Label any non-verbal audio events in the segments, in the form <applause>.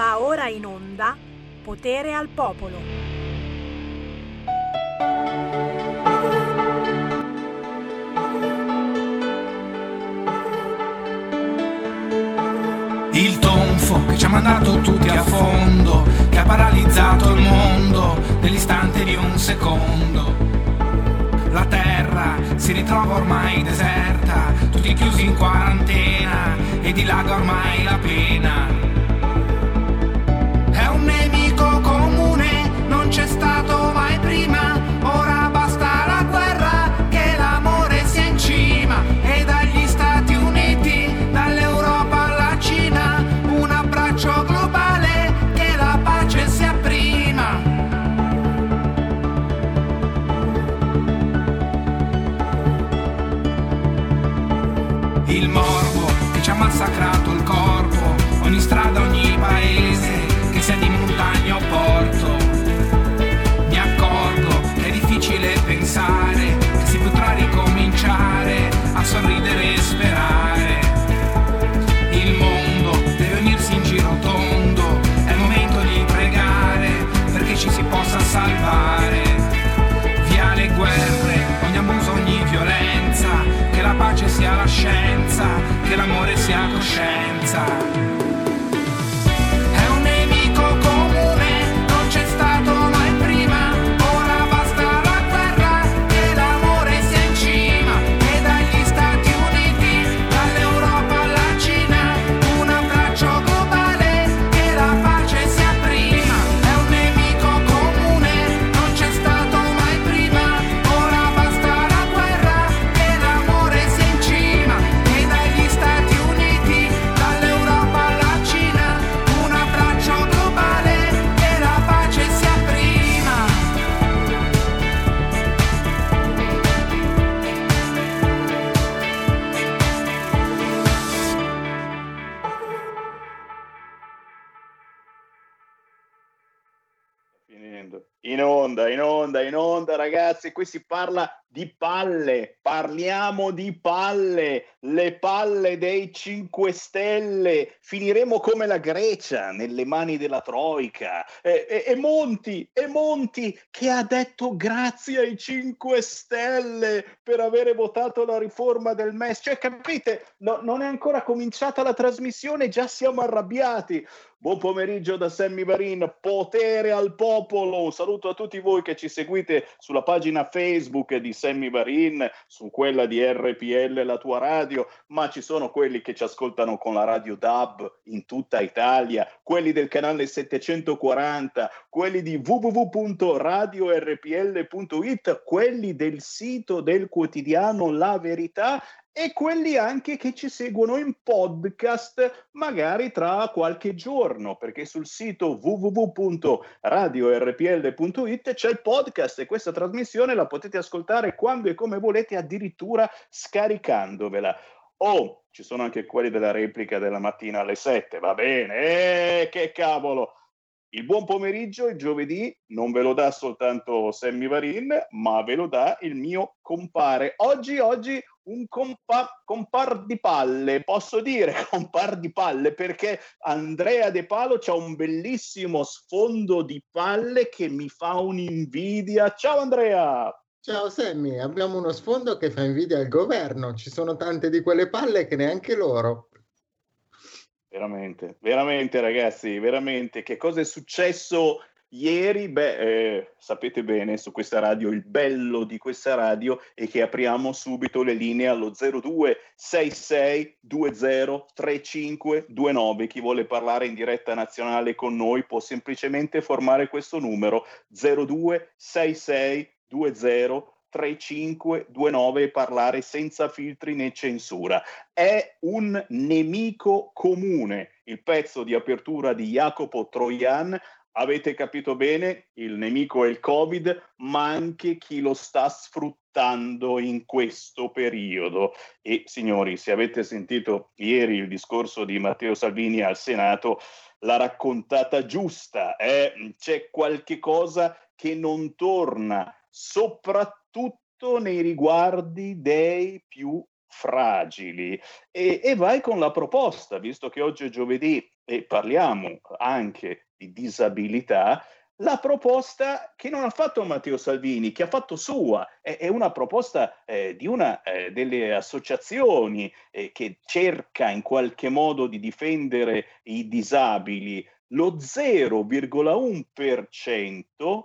Va ora in onda Potere al Popolo. Il tonfo che ci ha mandato tutti a fondo, che ha paralizzato il mondo nell'istante di un secondo. La terra si ritrova ormai deserta, tutti chiusi in quarantena e dilaga ormai la pena. C'è stato sia la scienza, che l'amore sia coscienza. Ragazzi. Qui si parla di palle. Parliamo di palle. Le palle dei 5 Stelle. Finiremo come la Grecia nelle mani della Troica. E, e- e Monti, e Monti che ha detto grazie ai 5 Stelle per avere votato la riforma del MES. Cioè, capite? No- non è ancora cominciata la trasmissione, già siamo arrabbiati. Buon pomeriggio da Sammy Varin, potere al popolo. Un saluto a tutti voi che ci seguite sulla pagina Facebook di Sammy Varin, su quella di RPL, la tua radio, ma ci sono quelli che ci ascoltano con la radio DAB in tutta Italia, quelli del canale 740, quelli di www.radiorpl.it, quelli del sito del quotidiano La Verità e quelli anche che ci seguono in podcast magari tra qualche giorno perché sul sito www.radiorpl.it c'è il podcast e questa trasmissione la potete ascoltare quando e come volete addirittura scaricandovela. Oh ci sono anche quelli della replica della mattina alle 7 va bene? Eh, che cavolo! Il buon pomeriggio il giovedì non ve lo dà soltanto Sammy Varin, ma ve lo dà il mio compare. Oggi, oggi un compa- compar di palle, posso dire <laughs> compar di palle, perché Andrea De Palo c'ha un bellissimo sfondo di palle che mi fa un'invidia. Ciao Andrea! Ciao Sammy, abbiamo uno sfondo che fa invidia al governo. Ci sono tante di quelle palle che neanche loro. Veramente, veramente ragazzi, veramente, che cosa è successo ieri? Beh, eh, sapete bene su questa radio, il bello di questa radio è che apriamo subito le linee allo 0266203529. Chi vuole parlare in diretta nazionale con noi può semplicemente formare questo numero 026620 3529 e parlare senza filtri né censura. È un nemico comune. Il pezzo di apertura di Jacopo Troian avete capito bene, il nemico è il Covid, ma anche chi lo sta sfruttando in questo periodo. E signori, se avete sentito ieri il discorso di Matteo Salvini al Senato, l'ha raccontata giusta, eh? c'è qualche cosa che non torna, soprattutto nei riguardi dei più fragili e, e vai con la proposta, visto che oggi è giovedì e parliamo anche di disabilità, la proposta che non ha fatto Matteo Salvini, che ha fatto sua, è, una proposta eh, di una eh, delle associazioni eh, che cerca in qualche modo di difendere i disabili, lo 0,1%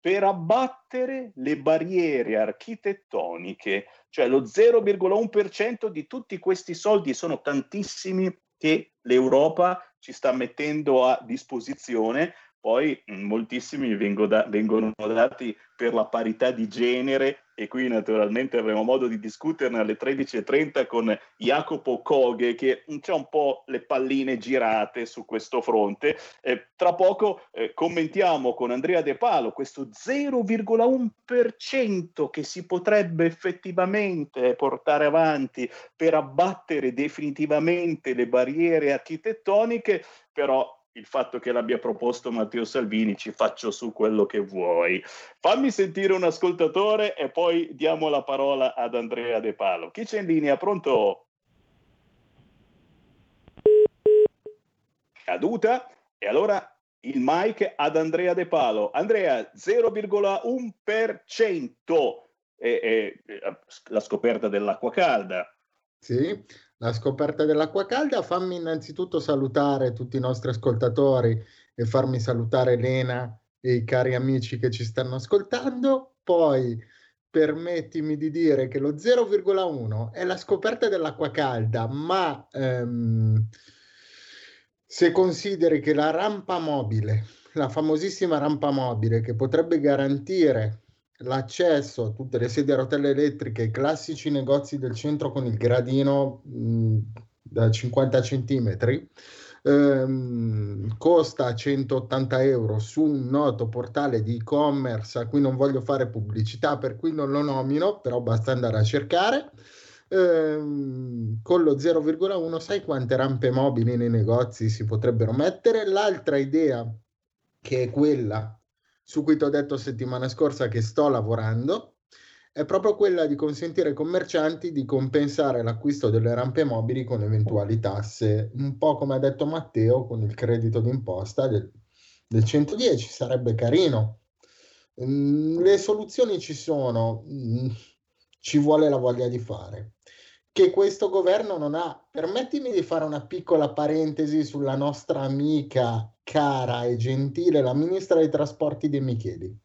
per abbattere le barriere architettoniche, cioè lo 0,1% di tutti questi soldi, sono tantissimi che l'Europa ci sta mettendo a disposizione poi mm, moltissimi da, vengono dati per la parità di genere e qui naturalmente avremo modo di discuterne alle 13.30 con Jacopo Koghe che c'è un po' le palline girate su questo fronte. Eh, tra poco eh, commentiamo con Andrea De Palo questo 0,1% che si potrebbe effettivamente portare avanti per abbattere definitivamente le barriere architettoniche, però il fatto che l'abbia proposto Matteo Salvini, ci faccio su quello che vuoi. Fammi sentire un ascoltatore e poi diamo la parola ad Andrea De Palo. Chi c'è in linea? Pronto? Caduta? E allora il mic ad Andrea De Palo. Andrea, 0,1% è, è, la scoperta dell'acqua calda. Sì, la scoperta dell'acqua calda, fammi innanzitutto salutare tutti i nostri ascoltatori e farmi salutare Elena e i cari amici che ci stanno ascoltando. Poi permettimi di dire che lo 0,1 è la scoperta dell'acqua calda, ma ehm, se consideri che la rampa mobile, la famosissima rampa mobile che potrebbe garantire l'accesso a tutte le sedie a rotelle elettriche, i classici negozi del centro con il gradino mh, da 50 centimetri, ehm, costa 180 euro su un noto portale di e-commerce a cui non voglio fare pubblicità, per cui non lo nomino, però basta andare a cercare. Ehm, con lo 0,1 sai quante rampe mobili nei negozi si potrebbero mettere? L'altra idea, che è quella su cui ti ho detto settimana scorsa che sto lavorando, è proprio quella di consentire ai commercianti di compensare l'acquisto delle rampe mobili con eventuali tasse, un po' come ha detto Matteo con il credito d'imposta del, del 110, sarebbe carino. Mm, le soluzioni ci sono, mm, ci vuole la voglia di fare che questo governo non ha. Permettimi di fare una piccola parentesi sulla nostra amica cara e gentile, la ministra dei trasporti De Micheli.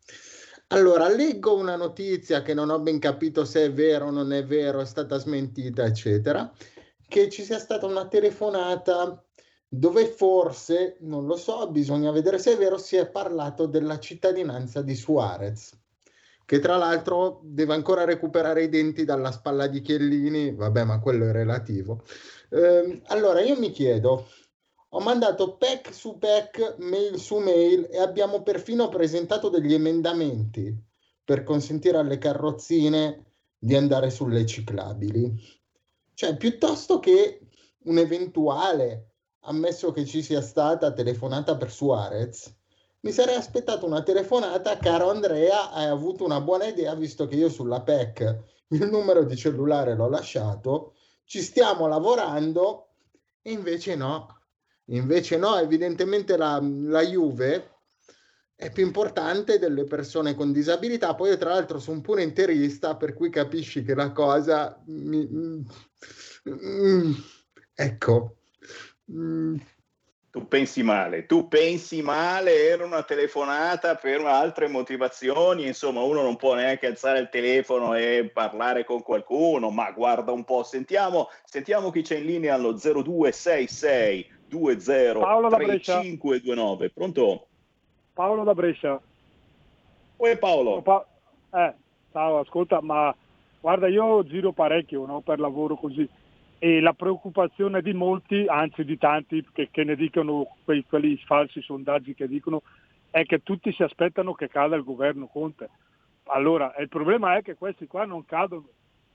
Allora, leggo una notizia che non ho ben capito se è vero o non è vero, è stata smentita, eccetera, che ci sia stata una telefonata dove forse, non lo so, bisogna vedere se è vero, si è parlato della cittadinanza di Suarez che tra l'altro deve ancora recuperare i denti dalla spalla di Chiellini, vabbè, ma quello è relativo. Eh, allora io mi chiedo, ho mandato PEC su PEC, mail su mail e abbiamo perfino presentato degli emendamenti per consentire alle carrozzine di andare sulle ciclabili. Cioè, piuttosto che un eventuale, ammesso che ci sia stata telefonata per Suarez, mi sarei aspettato una telefonata, caro Andrea, hai avuto una buona idea visto che io sulla PEC il numero di cellulare l'ho lasciato, ci stiamo lavorando e invece no, invece no, evidentemente la, la Juve è più importante delle persone con disabilità, poi io tra l'altro sono pure interista, per cui capisci che la cosa... Mi, mm, mm, ecco. Tu pensi male, tu pensi male, era una telefonata per altre motivazioni, insomma uno non può neanche alzare il telefono e parlare con qualcuno, ma guarda un po', sentiamo, sentiamo chi c'è in linea allo 0266 203529, pronto? Paolo da Brescia. Oi Paolo. Pa- eh, ciao, ascolta, ma guarda io giro parecchio no, per lavoro così e la preoccupazione di molti, anzi di tanti che, che ne dicono quei, quelli falsi sondaggi che dicono, è che tutti si aspettano che cada il governo Conte. Allora, il problema è che questi qua non cadono.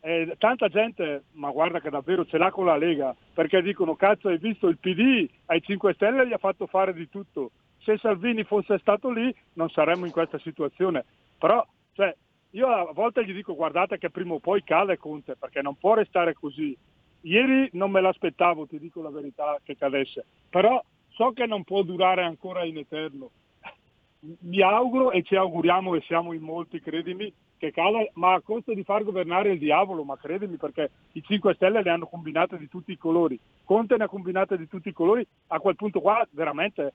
Eh, tanta gente, ma guarda che davvero ce l'ha con la Lega, perché dicono cazzo hai visto il PD ai 5 Stelle gli ha fatto fare di tutto. Se Salvini fosse stato lì non saremmo in questa situazione. Però cioè, io a volte gli dico guardate che prima o poi cade Conte perché non può restare così. Ieri non me l'aspettavo, ti dico la verità, che cadesse, però so che non può durare ancora in eterno. Mi auguro e ci auguriamo e siamo in molti, credimi, che cala, ma a costo di far governare il diavolo, ma credimi perché i 5 Stelle le hanno combinate di tutti i colori, Conte ne ha combinate di tutti i colori, a quel punto qua veramente,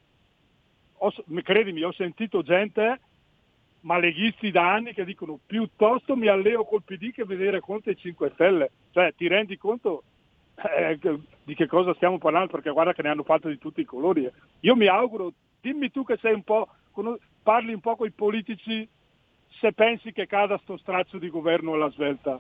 ho, credimi, ho sentito gente, ma da anni che dicono piuttosto mi alleo col PD che vedere Conte e 5 Stelle, cioè ti rendi conto eh, di che cosa stiamo parlando perché guarda che ne hanno fatto di tutti i colori. Io mi auguro, dimmi tu che sei un po', parli un po' con i politici se pensi che cada sto strazio di governo alla svelta.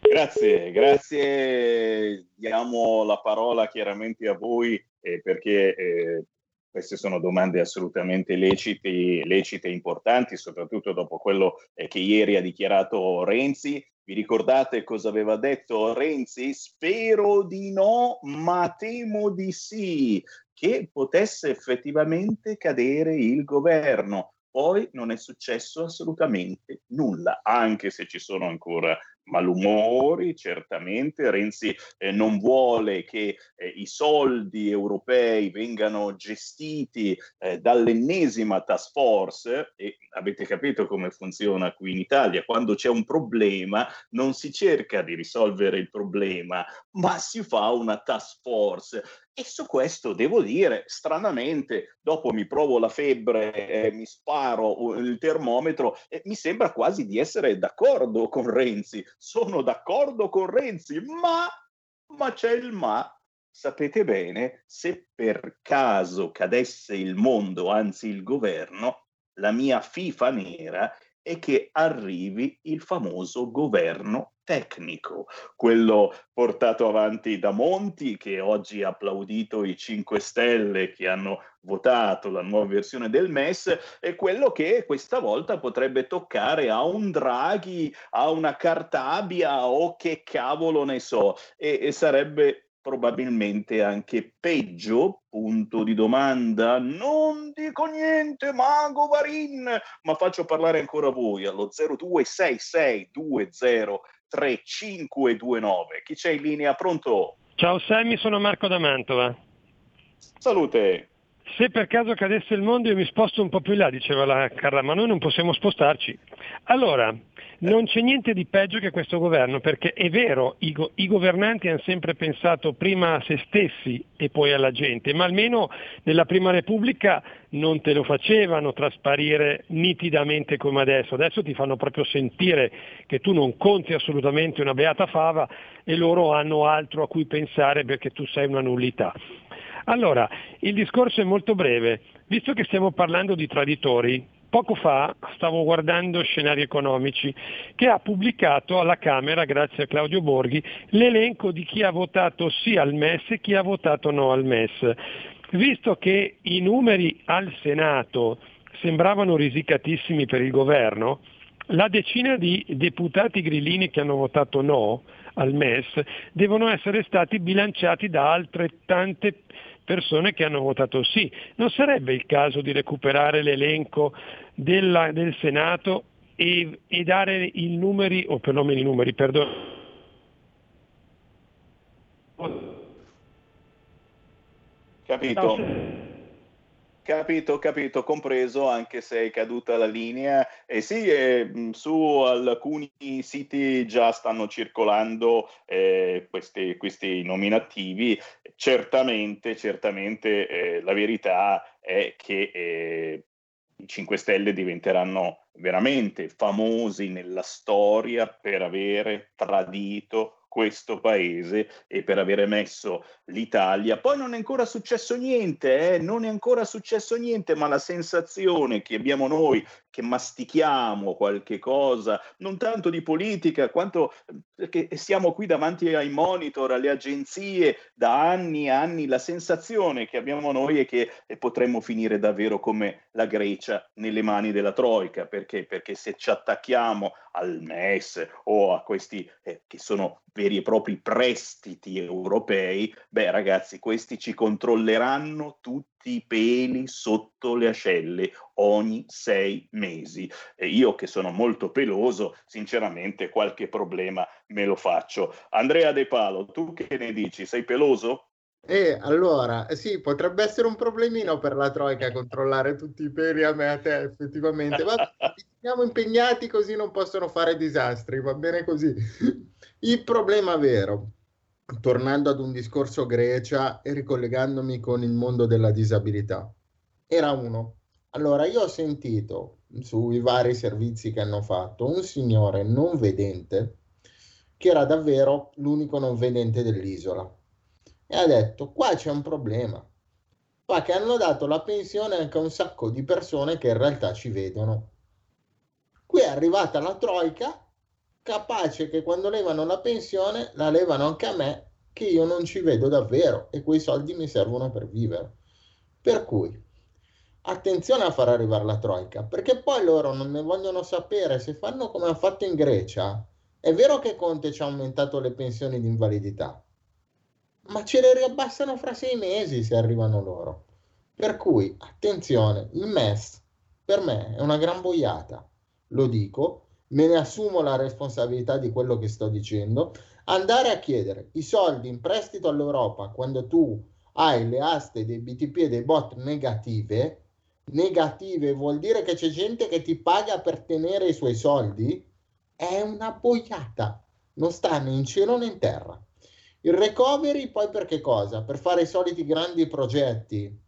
Grazie, grazie. Diamo la parola chiaramente a voi eh, perché eh, queste sono domande assolutamente lecite, lecite e importanti, soprattutto dopo quello eh, che ieri ha dichiarato Renzi. Vi ricordate cosa aveva detto Renzi? Spero di no, ma temo di sì, che potesse effettivamente cadere il governo. Poi non è successo assolutamente nulla, anche se ci sono ancora malumori, certamente. Renzi eh, non vuole che eh, i soldi europei vengano gestiti eh, dall'ennesima task force e avete capito come funziona qui in Italia. Quando c'è un problema non si cerca di risolvere il problema, ma si fa una task force. E su questo devo dire, stranamente, dopo mi provo la febbre, eh, mi sparo il termometro, eh, mi sembra quasi di essere d'accordo con Renzi sono d'accordo con Renzi, ma, ma c'è il ma. Sapete bene, se per caso cadesse il mondo, anzi il governo, la mia FIFA nera è che arrivi il famoso governo tecnico, quello portato avanti da Monti, che oggi ha applaudito i 5 Stelle che hanno votato la nuova versione del MES, e quello che questa volta potrebbe toccare a un Draghi, a una Cartabia o che cavolo ne so, e, e sarebbe probabilmente anche peggio, punto di domanda, non dico niente, Mago Varin, ma faccio parlare ancora voi allo 0266203529. Chi c'è in linea? Pronto? Ciao Sammy, sono Marco da Mantova. Salute. Se per caso cadesse il mondo io mi sposto un po' più là, diceva la Carla, ma noi non possiamo spostarci. Allora, non c'è niente di peggio che questo governo, perché è vero, i, go- i, governanti hanno sempre pensato prima a se stessi e poi alla gente, ma almeno nella Prima Repubblica non te lo facevano trasparire nitidamente come adesso. Adesso ti fanno proprio sentire che tu non conti assolutamente una beata fava e loro hanno altro a cui pensare perché tu sei una nullità. Allora, il discorso è molto breve. Visto che stiamo parlando di traditori, Poco fa stavo guardando Scenari Economici che ha pubblicato alla Camera, grazie a Claudio Borghi, l'elenco di chi ha votato sì al MES e chi ha votato no al MES. Visto che i numeri al Senato sembravano risicatissimi per il governo, la decina di deputati grillini che hanno votato no al MES devono essere stati bilanciati da altrettante persone che hanno votato sì. Non sarebbe il caso di recuperare l'elenco della, del Senato e, e, dare i numeri, o perlomeno i numeri, perdono. Capito. Capito, capito, compreso, anche se è caduta la linea. E sì, eh, su alcuni siti già stanno circolando eh, questi, questi, nominativi. Certamente, certamente eh, la verità è che eh, i 5 Stelle diventeranno veramente famosi nella storia per avere tradito questo paese e per avere messo l'Italia. Poi non è ancora successo niente, eh? non è ancora successo niente, ma la sensazione che abbiamo noi che mastichiamo qualche cosa, non tanto di politica, quanto che siamo qui davanti ai monitor, alle agenzie da anni e anni, la sensazione che abbiamo noi è che potremmo finire davvero come la Grecia nelle mani della Troica, perché? Perché se ci attacchiamo al MES o a questi eh, che sono veri e propri prestiti europei, beh ragazzi, questi ci controlleranno tutti tutti i peli sotto le ascelle ogni sei mesi. E io che sono molto peloso, sinceramente qualche problema me lo faccio. Andrea De Palo, tu che ne dici? Sei peloso? E allora, sì, potrebbe essere un problemino per la Troica controllare tutti i peli a me a te, effettivamente. Ma <laughs> siamo impegnati così non possono fare disastri, va bene così. Il problema vero, tornando ad un discorso Grecia e ricollegandomi con il mondo della disabilità, era uno. Allora, io ho sentito sui vari servizi che hanno fatto un signore non vedente che era davvero l'unico non vedente dell'isola e ha detto qua c'è un problema, qua che hanno dato la pensione anche a un sacco di persone che in realtà ci vedono. Qui è arrivata la troica, capace che quando levano la pensione la levano anche a me, che io non ci vedo davvero e quei soldi mi servono per vivere. Per cui attenzione a far arrivare la troica, perché poi loro non ne vogliono sapere se fanno come hanno fatto in Grecia. È vero che Conte ci ha aumentato le pensioni di invalidità, ma ce le riabbassano fra sei mesi se arrivano loro. Per cui, attenzione, il MES per me è una gran boiata, lo dico, me ne assumo la responsabilità di quello che sto dicendo. Andare a chiedere i soldi in prestito all'Europa quando tu hai le aste dei BTP e dei bot negative, negative vuol dire che c'è gente che ti paga per tenere i suoi soldi, è una boiata, non sta né in cielo né in terra. Il recovery poi per che cosa? Per fare i soliti grandi progetti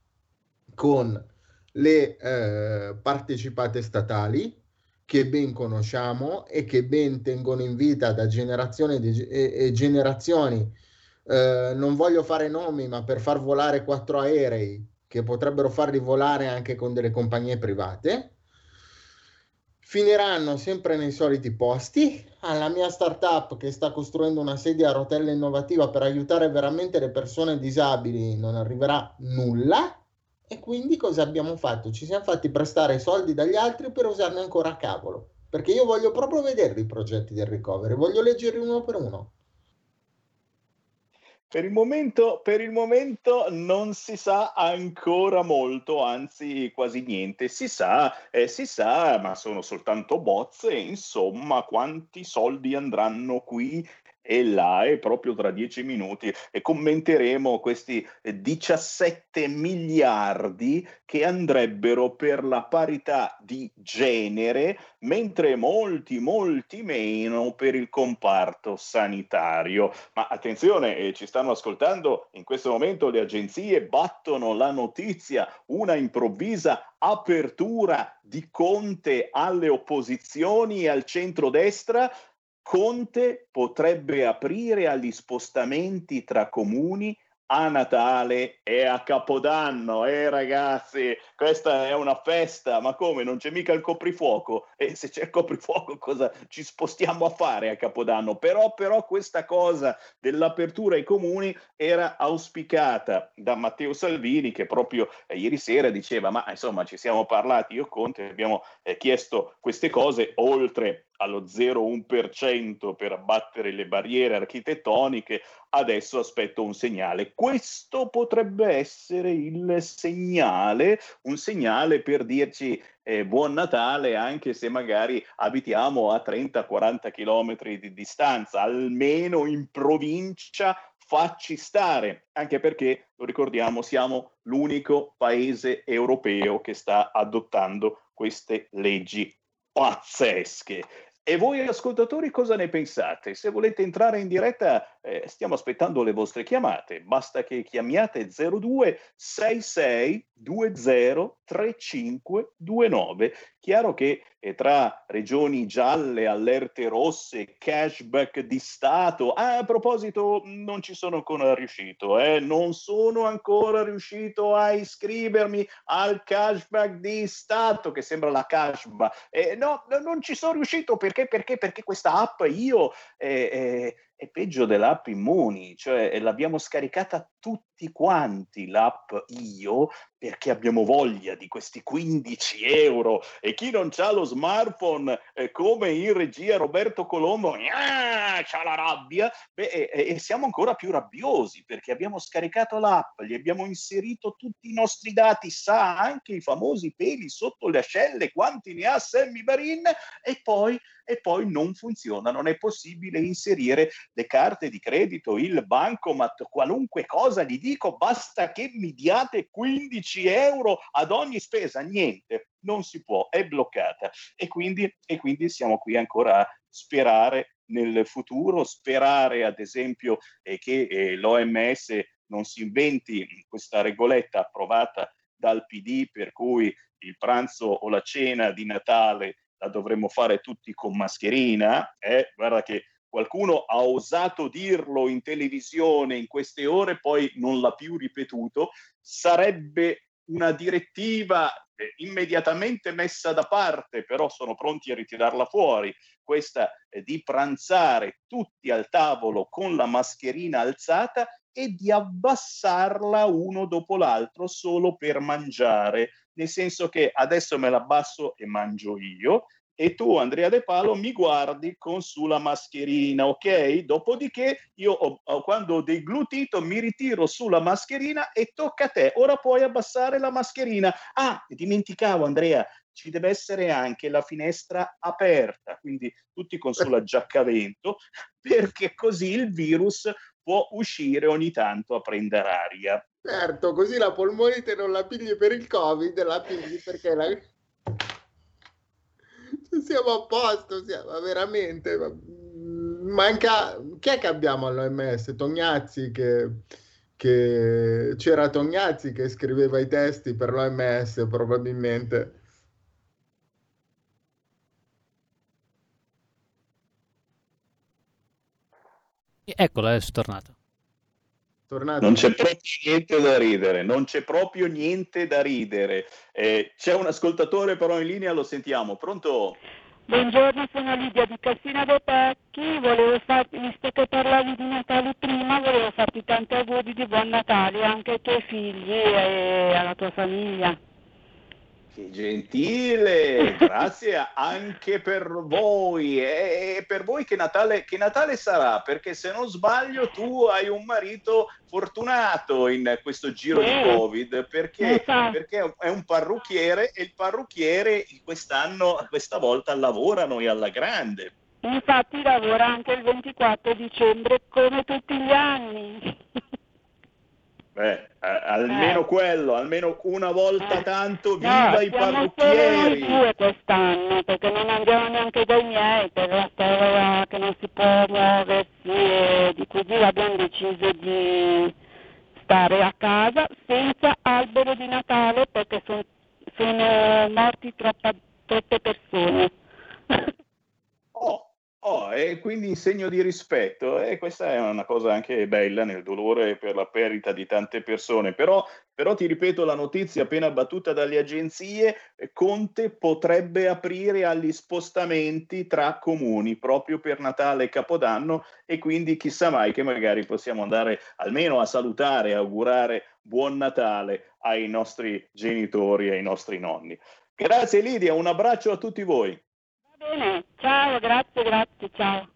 con le eh, partecipate statali che ben conosciamo e che ben tengono in vita da generazioni e, generazioni. Eh, non voglio fare nomi, ma per far volare quattro aerei che potrebbero farli volare anche con delle compagnie private finiranno sempre nei soliti posti. Alla mia startup che sta costruendo una sedia a rotelle innovativa per aiutare veramente le persone disabili non arriverà nulla. E quindi cosa abbiamo fatto? Ci siamo fatti prestare soldi dagli altri per usarne ancora a cavolo. Perché io voglio proprio vedere i progetti del recovery, voglio leggerli uno per uno. Per il, momento, per il momento non si sa ancora molto, anzi quasi niente. Si sa, eh, si sa, ma sono soltanto bozze, insomma, quanti soldi andranno qui e è proprio tra dieci minuti e commenteremo questi 17 miliardi che andrebbero per la parità di genere, mentre molti, molti meno per il comparto sanitario. Ma attenzione, eh, ci stanno ascoltando in questo momento le agenzie, battono la notizia, una improvvisa apertura di Conte alle opposizioni e al centrodestra Conte potrebbe aprire agli spostamenti tra comuni a Natale e a Capodanno. Eh ragazzi, questa è una festa, ma come? Non c'è mica il coprifuoco? E se c'è il coprifuoco cosa ci spostiamo a fare a Capodanno? Però, però questa cosa dell'apertura ai comuni era auspicata da Matteo Salvini che proprio eh, ieri sera diceva ma insomma ci siamo parlati io Conte abbiamo eh, chiesto queste cose oltre allo 0,1% per abbattere le barriere architettoniche, adesso aspetto un segnale. Questo potrebbe essere il segnale, un segnale per dirci eh, buon Natale anche se magari abitiamo a 30-40 km di distanza, almeno in provincia facci stare, anche perché, lo ricordiamo, siamo l'unico paese europeo che sta adottando queste leggi pazzesche. E voi ascoltatori cosa ne pensate? Se volete entrare in diretta eh, stiamo aspettando le vostre chiamate, basta che chiamiate 02 66 20 3529. Chiaro che eh, tra regioni gialle, allerte rosse, cashback di Stato, ah, a proposito non ci sono ancora riuscito, eh, non sono ancora riuscito a iscrivermi al cashback di Stato, che sembra la cashback. Eh, no, non ci sono riuscito perché, perché, perché questa app io... Eh, eh è peggio dell'app Immuni, cioè l'abbiamo scaricata tutti quanti l'app Io perché abbiamo voglia di questi 15 euro e chi non ha lo smartphone eh, come in regia Roberto Colombo c'ha la rabbia beh, e, e, siamo ancora più rabbiosi perché abbiamo scaricato l'app, gli abbiamo inserito tutti i nostri dati, sa anche i famosi peli sotto le ascelle, quanti ne ha Sammy Barin? E poi e poi non funziona, non è possibile inserire le carte di credito, il bancomat, qualunque cosa gli dico, basta che mi diate 15 euro ad ogni spesa, niente, non si può, è bloccata. E quindi, e quindi siamo qui ancora a sperare nel futuro, sperare ad esempio eh, che eh, l'OMS non si inventi questa regoletta approvata dal PD per cui il pranzo o la cena di Natale la dovremmo fare tutti con mascherina, eh? guarda che qualcuno ha osato dirlo in televisione in queste ore, poi non l'ha più ripetuto, sarebbe una direttiva eh, immediatamente messa da parte, però sono pronti a ritirarla fuori, questa di pranzare tutti al tavolo con la mascherina alzata e di abbassarla uno dopo l'altro solo per mangiare nel senso che adesso me la abbasso e mangio io e tu Andrea De Palo mi guardi con sulla mascherina, ok? Dopodiché io ho, ho, quando ho deglutito mi ritiro sulla mascherina e tocca a te. Ora puoi abbassare la mascherina. Ah, dimenticavo Andrea, ci deve essere anche la finestra aperta, quindi tutti con sulla giaccavento, <laughs> perché così il virus può uscire ogni tanto a prendere aria. Certo, così la polmonite non la pigli per il Covid, la pigli perché la... siamo a posto, siamo veramente... Manca... Chi è che abbiamo all'OMS? Tognazzi che... che... C'era Tognazzi che scriveva i testi per l'OMS probabilmente. Eccola, è tornata. Tornate. Non c'è proprio niente da ridere, non c'è proprio niente da ridere. Eh, c'è un ascoltatore però in linea, lo sentiamo. Pronto? Buongiorno, sono Lidia di Cassina dei Pecchi, volevo farti, visto che parlavi di Natale prima, volevo farti tanti auguri di buon Natale anche ai tuoi figli e alla tua famiglia. Che gentile, grazie anche per voi. E per voi che Natale, che Natale, sarà? Perché se non sbaglio tu hai un marito fortunato in questo giro di Covid, perché, perché è un parrucchiere e il parrucchiere quest'anno, questa volta lavorano e alla grande. Infatti lavora anche il 24 dicembre come tutti gli anni. Beh, almeno eh. quello, almeno una volta eh. tanto, viva no, i parrucchieri! Siamo due quest'anno, perché non andiamo neanche dai miei, per la storia che non si può muoversi e di così abbiamo deciso di stare a casa senza albero di Natale perché son, sono morti troppa, troppe persone. Oh, Oh, e quindi in segno di rispetto, e questa è una cosa anche bella nel dolore per la perdita di tante persone, però, però ti ripeto la notizia appena battuta dalle agenzie, Conte potrebbe aprire agli spostamenti tra comuni proprio per Natale e Capodanno e quindi chissà mai che magari possiamo andare almeno a salutare e augurare buon Natale ai nostri genitori e ai nostri nonni. Grazie Lidia, un abbraccio a tutti voi bene, ciao, grazie, grazie, ciao.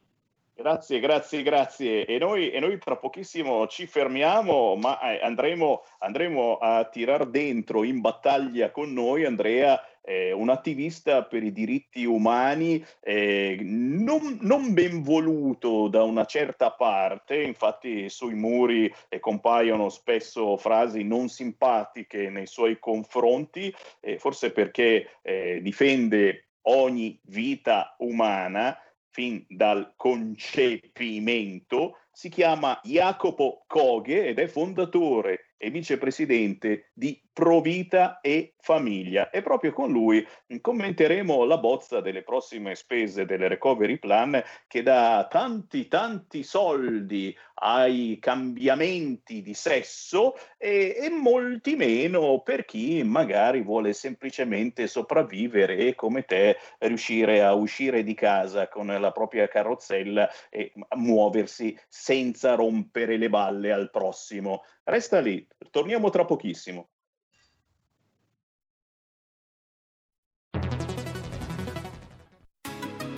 Grazie, grazie, grazie. E noi, e noi tra pochissimo ci fermiamo, ma eh, andremo, andremo, a tirar dentro in battaglia con noi Andrea, eh, un attivista per i diritti umani, eh, non, non, ben voluto da una certa parte, infatti sui muri eh, compaiono spesso frasi non simpatiche nei suoi confronti, eh, forse perché eh, difende ogni vita umana fin dal concepimento, si chiama Jacopo Koghe ed è fondatore e vicepresidente di Provita e Famiglia e proprio con lui commenteremo la bozza delle prossime spese del recovery plan che dà tanti tanti soldi ai cambiamenti di sesso e, e molti meno per chi magari vuole semplicemente sopravvivere e come te riuscire a uscire di casa con la propria carrozzella e muoversi senza rompere le balle al prossimo. Resta lì, torniamo tra pochissimo.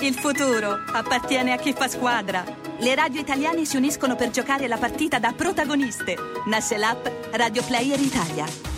Il futuro appartiene a chi fa squadra. Le radio italiane si uniscono per giocare la partita da protagoniste. Nasce l'app Radio Player Italia.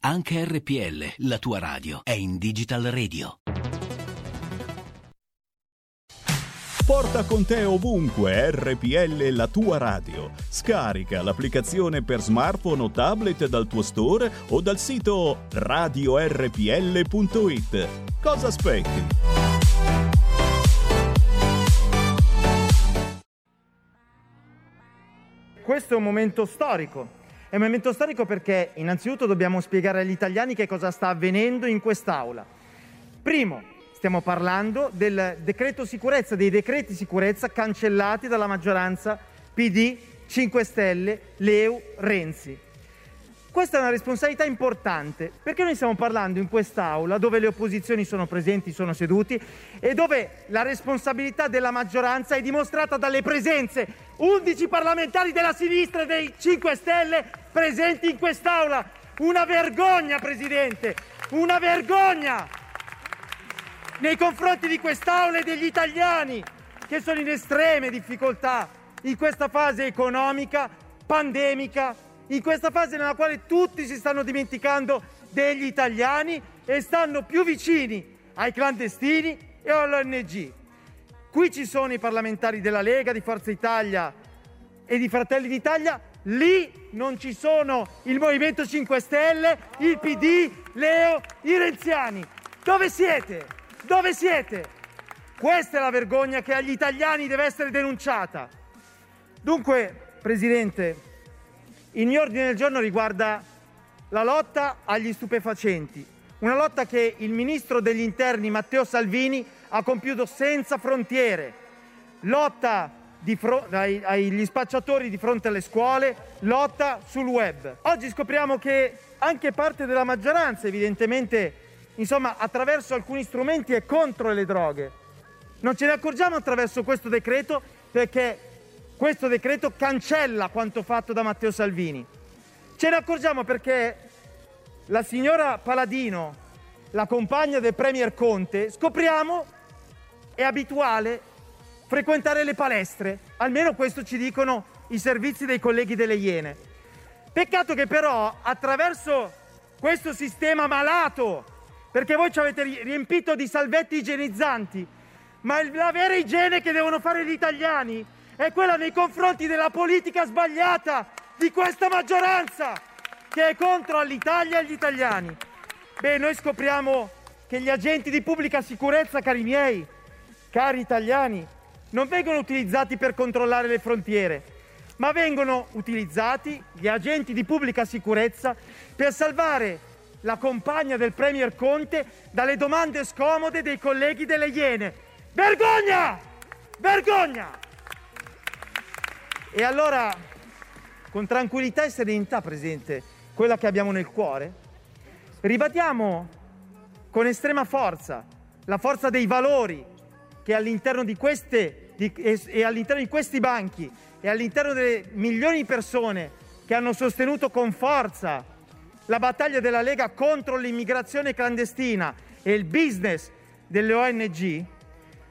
Anche RPL, la tua radio, è in Digital Radio. Porta con te ovunque RPL la tua radio. Scarica l'applicazione per smartphone o tablet dal tuo store o dal sito radiorpl.it. Cosa aspetti? Questo è un momento storico. È un momento storico perché innanzitutto dobbiamo spiegare agli italiani che cosa sta avvenendo in quest'Aula. Primo, stiamo parlando del decreto sicurezza, dei decreti sicurezza cancellati dalla maggioranza PD, 5 Stelle, Leu, Renzi. Questa è una responsabilità importante perché noi stiamo parlando in quest'Aula dove le opposizioni sono presenti, sono seduti e dove la responsabilità della maggioranza è dimostrata dalle presenze 11 parlamentari della sinistra e dei 5 Stelle presenti in quest'Aula. Una vergogna, Presidente, una vergogna nei confronti di quest'Aula e degli italiani che sono in estreme difficoltà in questa fase economica, pandemica, in questa fase nella quale tutti si stanno dimenticando degli italiani e stanno più vicini ai clandestini e all'ONG. Qui ci sono i parlamentari della Lega, di Forza Italia e di Fratelli d'Italia, lì non ci sono il Movimento 5 Stelle, il PD, Leo, i renziani. Dove siete? Dove siete? Questa è la vergogna che agli italiani deve essere denunciata. Dunque, Presidente, il mio ordine del giorno riguarda la lotta agli stupefacenti, una lotta che il ministro degli interni Matteo Salvini ha compiuto senza frontiere, lotta fro- ai- agli spacciatori di fronte alle scuole, lotta sul web. Oggi scopriamo che anche parte della maggioranza, evidentemente, insomma, attraverso alcuni strumenti è contro le droghe. Non ce ne accorgiamo attraverso questo decreto perché questo decreto cancella quanto fatto da Matteo Salvini. Ce ne accorgiamo perché la signora Paladino, la compagna del Premier Conte, scopriamo è abituale frequentare le palestre. Almeno questo ci dicono i servizi dei colleghi delle Iene. Peccato che però attraverso questo sistema malato, perché voi ci avete riempito di salvetti igienizzanti, ma la vera igiene che devono fare gli italiani è quella nei confronti della politica sbagliata di questa maggioranza che è contro l'Italia e gli italiani. Beh, noi scopriamo che gli agenti di pubblica sicurezza, cari miei, cari italiani, non vengono utilizzati per controllare le frontiere, ma vengono utilizzati gli agenti di pubblica sicurezza per salvare la compagna del Premier Conte dalle domande scomode dei colleghi delle Iene. Vergogna! Vergogna! E allora, con tranquillità e serenità, Presidente, quella che abbiamo nel cuore, ribadiamo con estrema forza la forza dei valori che all'interno di queste di, e, e all'interno di questi banchi e all'interno delle milioni di persone che hanno sostenuto con forza la battaglia della Lega contro l'immigrazione clandestina e il business delle ONG,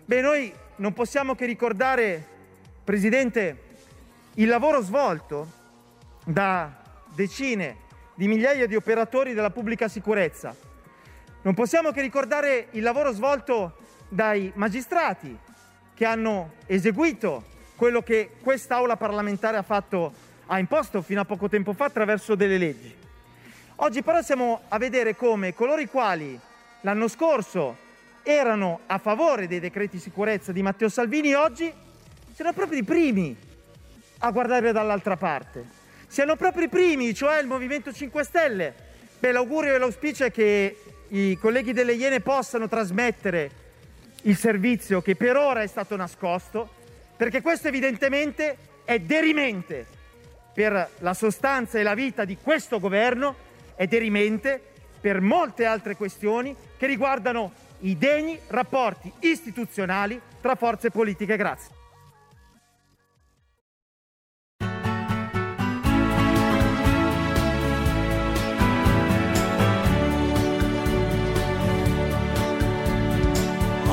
beh, noi non possiamo che ricordare, Presidente, il lavoro svolto da decine di migliaia di operatori della pubblica sicurezza. Non possiamo che ricordare il lavoro svolto dai magistrati che hanno eseguito quello che quest'Aula parlamentare ha fatto, ha imposto fino a poco tempo fa attraverso delle leggi. Oggi però siamo a vedere come coloro i quali l'anno scorso erano a favore dei decreti sicurezza di Matteo Salvini oggi siano proprio i primi a guardare dall'altra parte. Siano proprio i primi, cioè il Movimento 5 Stelle. Beh, l'augurio e l'auspicio è che i colleghi delle Iene possano trasmettere il servizio che per ora è stato nascosto, perché questo evidentemente è derimente per la sostanza e la vita di questo governo, è derimente per molte altre questioni che riguardano i degni rapporti istituzionali tra forze politiche. Grazie.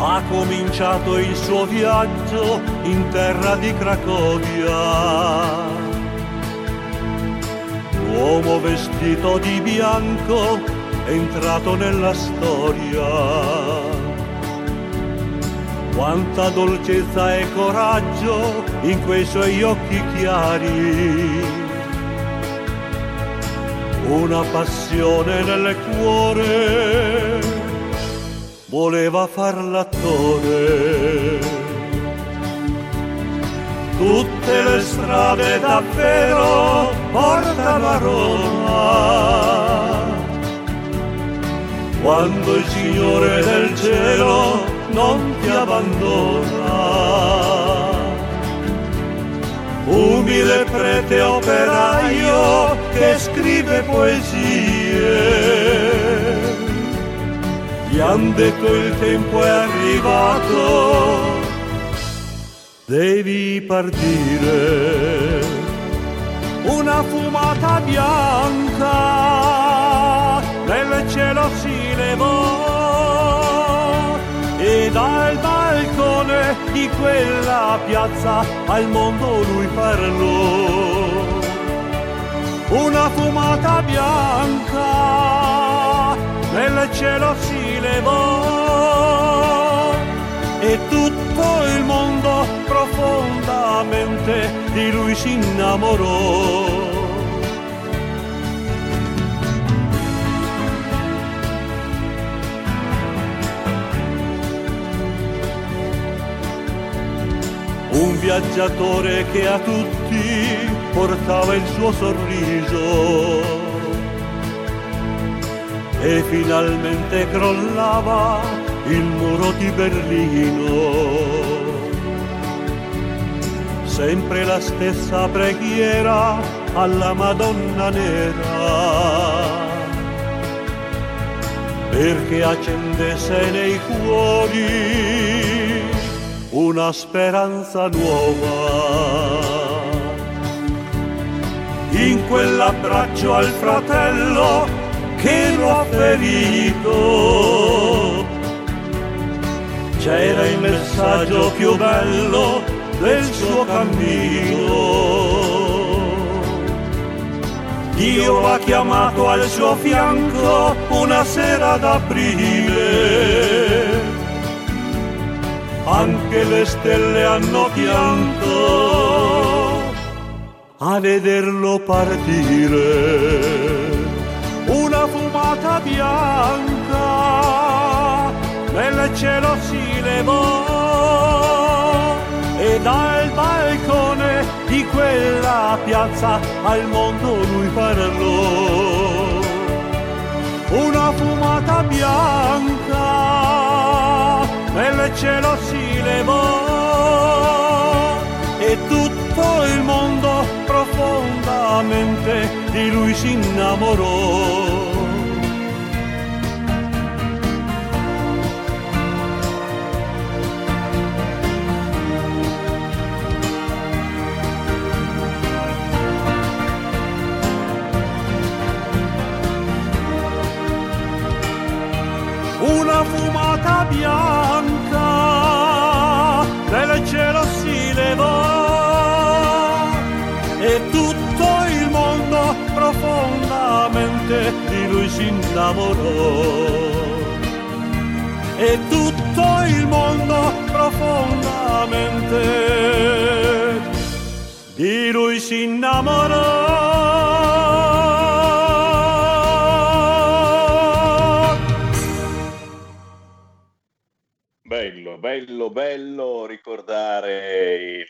Ha cominciato il suo viaggio in terra di Cracovia. Uomo vestito di bianco è entrato nella storia. Quanta dolcezza e coraggio in quei suoi occhi chiari. Una passione nel cuore voleva far l'attore. Tutte le strade davvero portano a Roma. Quando il Signore del cielo non ti abbandona. Umile prete operaio che scrive poesie gli han detto il tempo è arrivato, devi partire. Una fumata bianca nel cielo si levò e dal balcone di quella piazza al mondo lui parlò. Una fumata bianca nel cielo si levò e tutto il mondo profondamente di lui si innamorò. Un viaggiatore che a tutti portava il suo sorriso e finalmente crollava il muro di Berlino. Sempre la stessa preghiera alla Madonna Nera, perché accendesse nei cuori una speranza nuova. In quell'abbraccio al fratello che lo ha ferito. C'era il messaggio più bello del suo cammino. Dio ha chiamato al suo fianco una sera d'aprile. Anche le stelle hanno pianto a vederlo partire fumata bianca nel cielo si levò e dal balcone di quella piazza al mondo lui parlò. Una fumata bianca nel cielo si levò e tutto il mondo profondamente di lui si innamorò. Di lui si innamorò e tutto il mondo profondamente di lui si innamorò. Bello, bello, bello ricordare il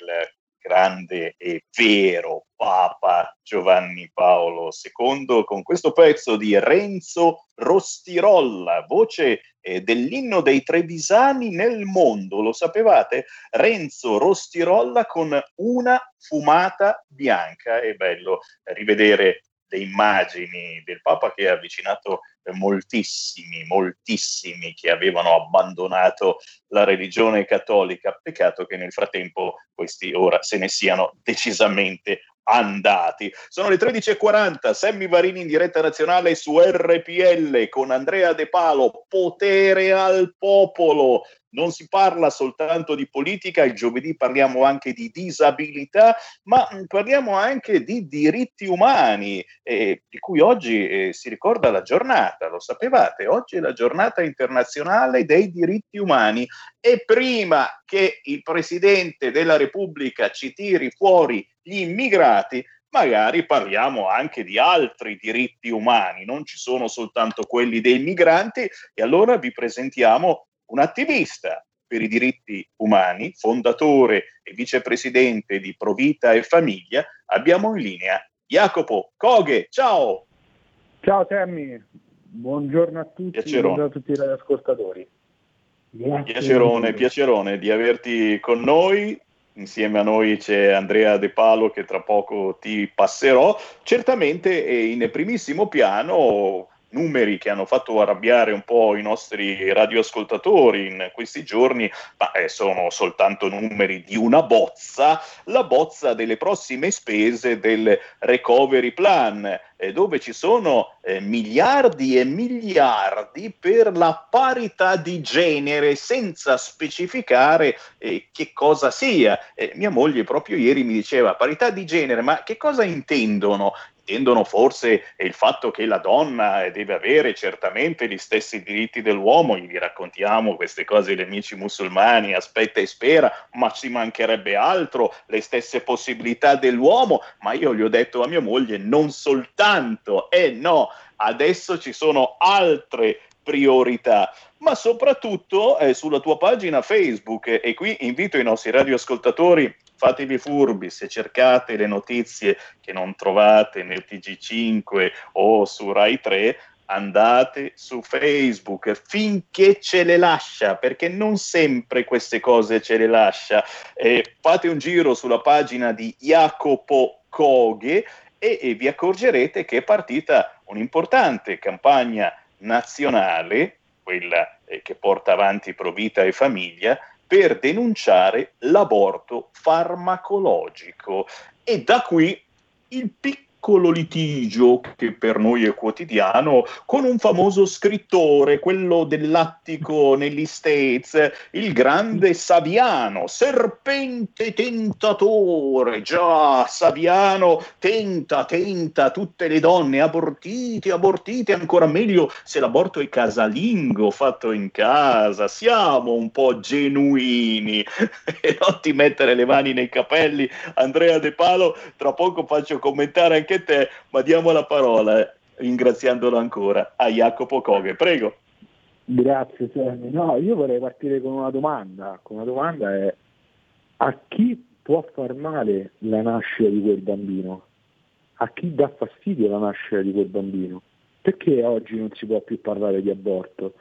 grande e vero Papa Giovanni Paolo II con questo pezzo di Renzo Rostirolla, voce eh, dell'inno dei Trevisani nel mondo. Lo sapevate? Renzo Rostirolla con una fumata bianca. È bello rivedere le immagini del Papa che ha avvicinato moltissimi, moltissimi che avevano abbandonato la religione cattolica. Peccato che nel frattempo questi ora se ne siano decisamente andati. Sono le 13.40, Sammy Varini in diretta nazionale su RPL con Andrea De Palo, potere al popolo. Non si parla soltanto di politica, il giovedì parliamo anche di disabilità, ma mh, parliamo anche di diritti umani, eh, di cui oggi eh, si ricorda la giornata, lo sapevate, oggi è la giornata internazionale dei diritti umani e prima che il Presidente della Repubblica ci tiri fuori gli immigrati, magari parliamo anche di altri diritti umani, non ci sono soltanto quelli dei migranti e allora vi presentiamo un attivista per i diritti umani, fondatore e vicepresidente di Provita e Famiglia, abbiamo in linea Jacopo Coghe. Ciao! Ciao Sammy, buongiorno a tutti, Piacerone. buongiorno a tutti gli ascoltatori. Grazie. Piacerone, piacerone di averti con noi. Insieme a noi c'è Andrea De Palo che tra poco ti passerò. Certamente eh, in primissimo piano numeri che hanno fatto arrabbiare un po' i nostri radioascoltatori in questi giorni, ma eh, sono soltanto numeri di una bozza, la bozza delle prossime spese del recovery plan, eh, dove ci sono eh, miliardi e miliardi per la parità di genere senza specificare eh, che cosa sia. Eh, mia moglie proprio ieri mi diceva parità di genere, ma che cosa intendono? Intendono forse il fatto che la donna deve avere certamente gli stessi diritti dell'uomo, gli raccontiamo queste cose agli amici musulmani, aspetta e spera, ma ci mancherebbe altro, le stesse possibilità dell'uomo, ma io gli ho detto a mia moglie non soltanto, eh no, adesso ci sono altre priorità, ma soprattutto eh, sulla tua pagina Facebook e qui invito i nostri radioascoltatori fatevi furbi se cercate le notizie che non trovate nel TG5 o su Rai 3 andate su Facebook finché ce le lascia perché non sempre queste cose ce le lascia. Eh, fate un giro sulla pagina di Jacopo Coghe e, e vi accorgerete che è partita un'importante campagna nazionale quella eh, che porta avanti Provita e Famiglia per denunciare l'aborto farmacologico. E da qui il piccolo litigio che per noi è quotidiano con un famoso scrittore, quello dell'attico negli States, il grande Saviano, serpente tentatore, già Saviano tenta, tenta tutte le donne, abortite, abortite, ancora meglio se l'aborto è casalingo, fatto in casa, siamo un po' genuini. <laughs> E non ti mettere le mani nei capelli, Andrea De Palo, tra poco faccio commentare anche te, ma diamo la parola, ringraziandolo ancora, a Jacopo Coghe, prego. Grazie Sammy. No, io vorrei partire con una domanda. Una domanda è a chi può far male la nascita di quel bambino? A chi dà fastidio la nascita di quel bambino? Perché oggi non si può più parlare di aborto?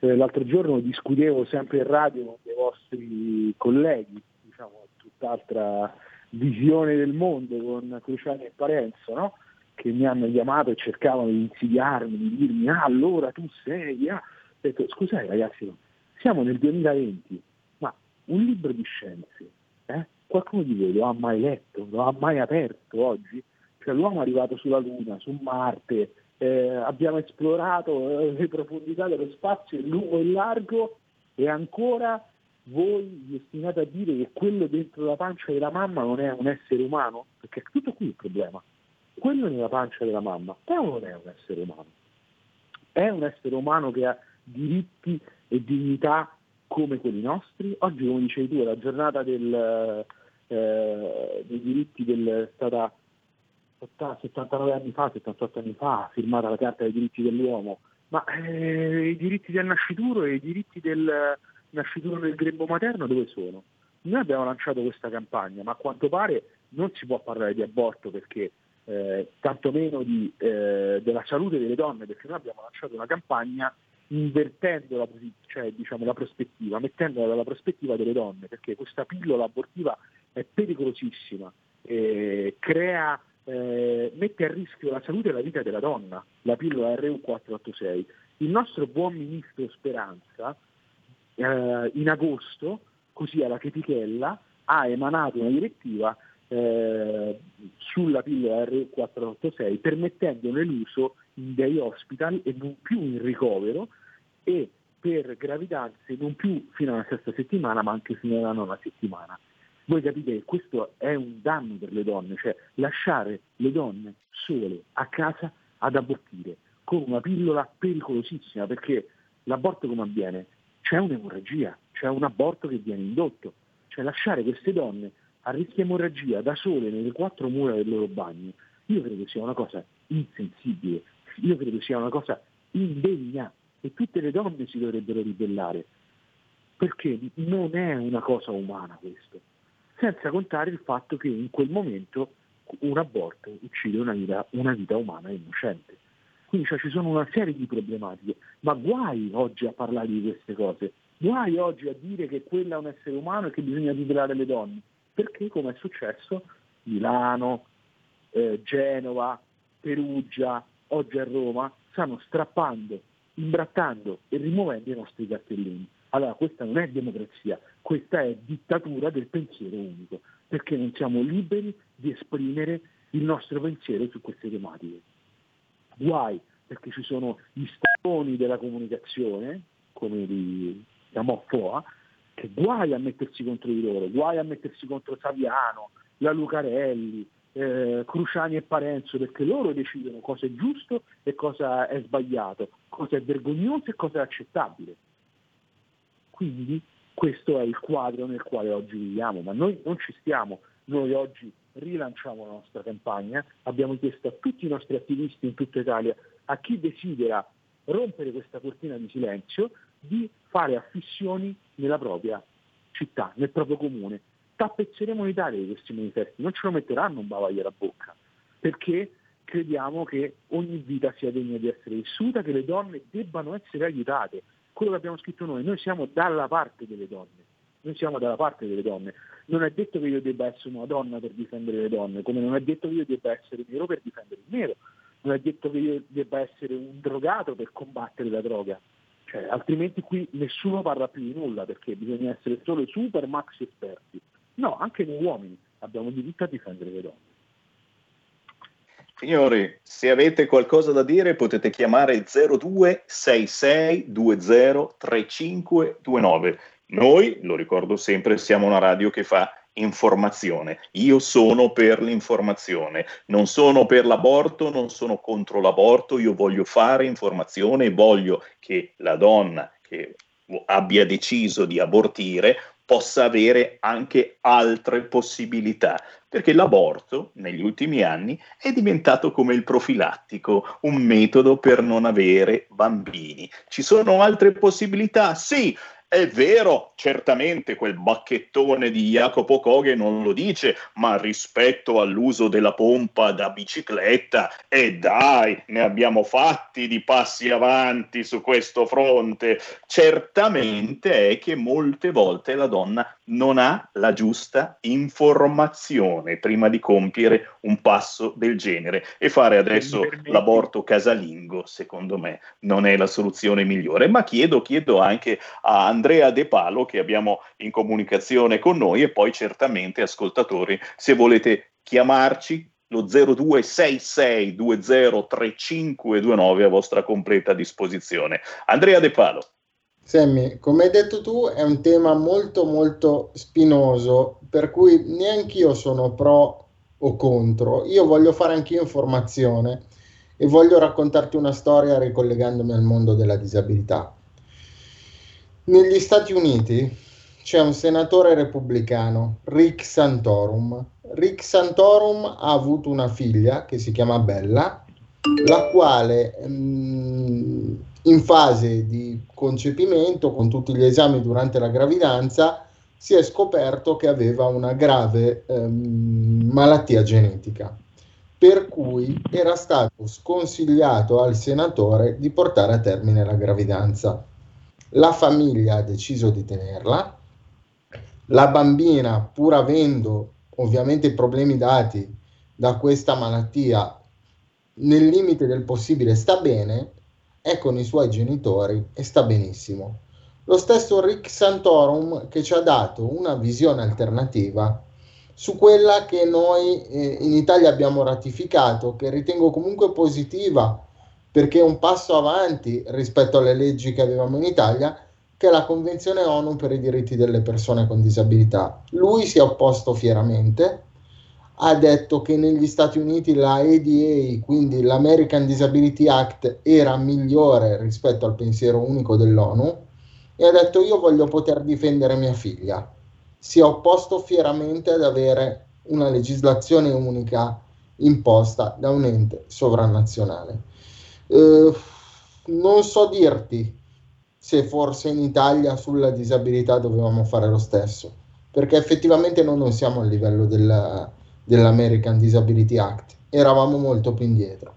Eh, l'altro giorno discutevo sempre in radio con dei vostri colleghi, diciamo, tutt'altra visione del mondo con Cruciani e Parenzo, no? che mi hanno chiamato e cercavano di insidiarmi, di dirmi ah, allora tu sei, ah. ho detto scusate ragazzi, siamo nel 2020, ma un libro di scienze, eh? qualcuno di voi lo ha mai letto, lo ha mai aperto oggi? Cioè l'uomo è arrivato sulla Luna, su Marte, eh, abbiamo esplorato eh, le profondità dello spazio lungo e largo e ancora voi vi ostinate a dire che quello dentro la pancia della mamma non è un essere umano? Perché è tutto qui il problema. Quello nella pancia della mamma però non è un essere umano. È un essere umano che ha diritti e dignità come quelli nostri. Oggi, come dicevi tu, è la giornata del, eh, dei diritti del, è stata 79 anni fa, 78 anni fa, firmata la Carta dei diritti dell'uomo, ma eh, i diritti del nascituro e i diritti del nascituro nel grembo materno dove sono? Noi abbiamo lanciato questa campagna, ma a quanto pare non si può parlare di aborto perché eh, tantomeno di, eh, della salute delle donne, perché noi abbiamo lanciato una campagna invertendo la, cioè, diciamo, la prospettiva, mettendola dalla prospettiva delle donne, perché questa pillola abortiva è pericolosissima, eh, crea eh, mette a rischio la salute e la vita della donna, la pillola RU486. Il nostro buon ministro Speranza eh, in agosto, così alla chetichella, ha emanato una direttiva eh, sulla pillola RU486 permettendone l'uso in day hospital e non più in ricovero e per gravidanze non più fino alla sesta settimana ma anche fino alla nona settimana. Voi capite che questo è un danno per le donne, cioè lasciare le donne sole a casa ad abortire con una pillola pericolosissima, perché l'aborto come avviene? C'è un'emorragia, c'è un aborto che viene indotto, cioè lasciare queste donne a rischio emorragia da sole nelle quattro mura del loro bagno, io credo sia una cosa insensibile, io credo sia una cosa indegna e tutte le donne si dovrebbero ribellare, perché non è una cosa umana questo. Senza contare il fatto che in quel momento un aborto uccide una vita, una vita umana innocente. Quindi cioè, ci sono una serie di problematiche, ma guai oggi a parlare di queste cose, guai oggi a dire che quella è un essere umano e che bisogna tutelare le donne, perché come è successo Milano, eh, Genova, Perugia, oggi a Roma, stanno strappando, imbrattando e rimuovendo i nostri cartellini. Allora questa non è democrazia, questa è dittatura del pensiero unico, perché non siamo liberi di esprimere il nostro pensiero su queste tematiche. Guai perché ci sono gli stati della comunicazione, come li chiamò Foa, che guai a mettersi contro di loro, guai a mettersi contro Saviano, la Lucarelli, eh, Cruciani e Parenzo, perché loro decidono cosa è giusto e cosa è sbagliato, cosa è vergognoso e cosa è accettabile. Quindi questo è il quadro nel quale oggi viviamo, ma noi non ci stiamo, noi oggi rilanciamo la nostra campagna, abbiamo chiesto a tutti i nostri attivisti in tutta Italia, a chi desidera rompere questa cortina di silenzio, di fare affissioni nella propria città, nel proprio comune. Tappezzeremo l'Italia di questi manifesti, non ce lo metteranno un bavaglio alla bocca, perché crediamo che ogni vita sia degna di essere vissuta, che le donne debbano essere aiutate, quello che abbiamo scritto noi, noi siamo dalla parte delle donne, noi siamo dalla parte delle donne. Non è detto che io debba essere una donna per difendere le donne, come non è detto che io debba essere nero per difendere il nero, non è detto che io debba essere un drogato per combattere la droga. Cioè, altrimenti qui nessuno parla più di nulla perché bisogna essere solo super maxi esperti. No, anche noi uomini abbiamo diritto a difendere le donne. Signori, se avete qualcosa da dire potete chiamare il 0266203529. Noi, lo ricordo sempre, siamo una radio che fa informazione. Io sono per l'informazione, non sono per l'aborto, non sono contro l'aborto, io voglio fare informazione e voglio che la donna che abbia deciso di abortire possa avere anche altre possibilità, perché l'aborto negli ultimi anni è diventato come il profilattico, un metodo per non avere bambini. Ci sono altre possibilità? Sì, È vero, certamente quel bacchettone di Jacopo Coghe non lo dice, ma rispetto all'uso della pompa da bicicletta, e dai, ne abbiamo fatti di passi avanti su questo fronte. Certamente è che molte volte la donna non ha la giusta informazione prima di compiere un passo del genere e fare adesso l'aborto casalingo, secondo me, non è la soluzione migliore. Ma chiedo, chiedo anche a Andrea De Palo che abbiamo in comunicazione con noi e poi certamente ascoltatori, se volete chiamarci lo 0266203529 a vostra completa disposizione. Andrea De Palo. Sammy, come hai detto tu, è un tema molto molto spinoso, per cui neanche io sono pro o contro. Io voglio fare anch'io informazione e voglio raccontarti una storia ricollegandomi al mondo della disabilità. Negli Stati Uniti c'è un senatore repubblicano, Rick Santorum. Rick Santorum ha avuto una figlia che si chiama Bella, la quale mh, mm, in fase di concepimento, con tutti gli esami durante la gravidanza, si è scoperto che aveva una grave ehm, malattia genetica, per cui era stato sconsigliato al senatore di portare a termine la gravidanza. La famiglia ha deciso di tenerla, la bambina, pur avendo ovviamente problemi dati da questa malattia, nel limite del possibile sta bene, è con i suoi genitori e sta benissimo. Lo stesso Rick Santorum che ci ha dato una visione alternativa su quella che noi eh, in Italia abbiamo ratificato, che ritengo comunque positiva perché è un passo avanti rispetto alle leggi che avevamo in Italia, che è la Convenzione ONU per i diritti delle persone con disabilità. Lui si è opposto fieramente, ha detto che negli Stati Uniti la ADA, quindi l'American Disability Act, era migliore rispetto al pensiero unico dell'ONU e ha detto io voglio poter difendere mia figlia. Si è opposto fieramente ad avere una legislazione unica imposta da un ente sovranazionale. Eh, non so dirti se forse in Italia sulla disabilità dovevamo fare lo stesso, perché effettivamente noi non siamo a livello della, dell'American Disability Act, eravamo molto più indietro.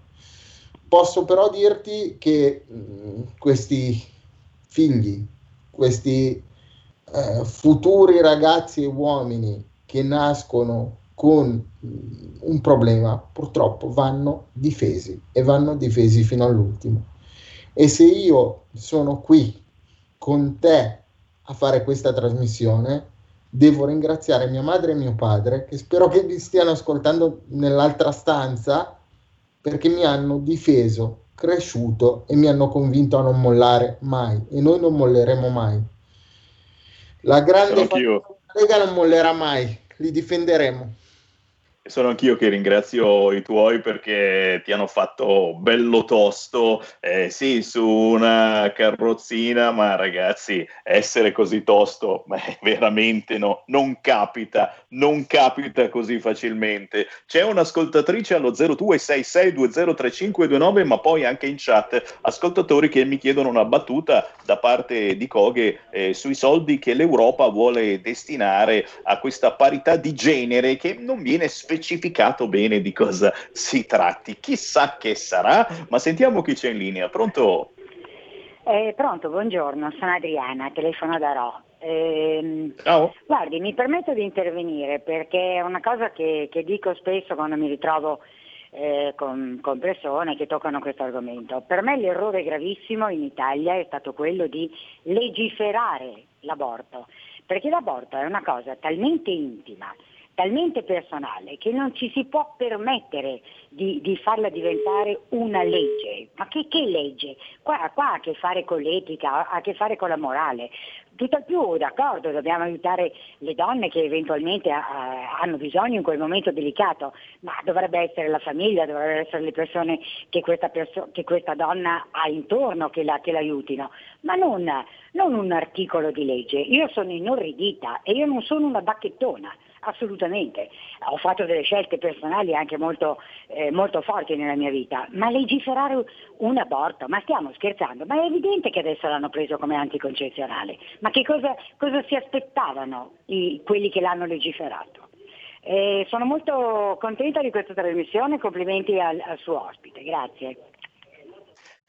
Posso però dirti che mh, questi figli, questi eh, futuri ragazzi e uomini che nascono con mh, un problema, purtroppo vanno difesi e vanno difesi fino all'ultimo. E se io sono qui con te a fare questa trasmissione, devo ringraziare mia madre e mio padre, che spero che vi stiano ascoltando nell'altra stanza, perché mi hanno difeso, cresciuto e mi hanno convinto a non mollare mai. E noi non molleremo mai. La grande Lega non mollerà mai, li difenderemo sono anch'io che ringrazio i tuoi perché ti hanno fatto bello tosto, eh, sì, su una carrozzina, ma ragazzi, essere così tosto, beh, veramente no, non capita, non capita così facilmente. C'è un'ascoltatrice allo 0266203529, ma poi anche in chat ascoltatori che mi chiedono una battuta da parte di Coghe eh, sui soldi che l'Europa vuole destinare a questa parità di genere che non viene specificata specificato bene di cosa si tratti. Chissà che sarà, ma sentiamo chi c'è in linea. Pronto? Eh, pronto, buongiorno, sono Adriana, telefono da Ro. Eh, Ciao. Guardi, mi permetto di intervenire perché è una cosa che, che dico spesso quando mi ritrovo eh, con, con, persone che toccano questo argomento. Per me l'errore gravissimo in Italia è stato quello di legiferare l'aborto, perché l'aborto è una cosa talmente intima, talmente personale che non ci si può permettere di, di farla diventare una legge. Ma che, che legge? Qua, qua, ha a che fare con l'etica, ha a che fare con la morale. Tutt'al più, d'accordo, dobbiamo aiutare le donne che eventualmente uh, hanno bisogno in quel momento delicato, ma dovrebbe essere la famiglia, dovrebbero essere le persone che questa, perso- che questa donna ha intorno che, la, che l'aiutino, ma non, non un articolo di legge. Io sono inorridita e io non sono una bacchettona assolutamente. Ho fatto delle scelte personali anche molto, eh, molto forti nella mia vita, ma legiferare un aborto, ma stiamo scherzando, ma è evidente che adesso l'hanno preso come anticoncezionale, ma che cosa, cosa si aspettavano i, quelli che l'hanno legiferato? Eh, sono molto contenta di questa trasmissione, complimenti al, al suo ospite, grazie.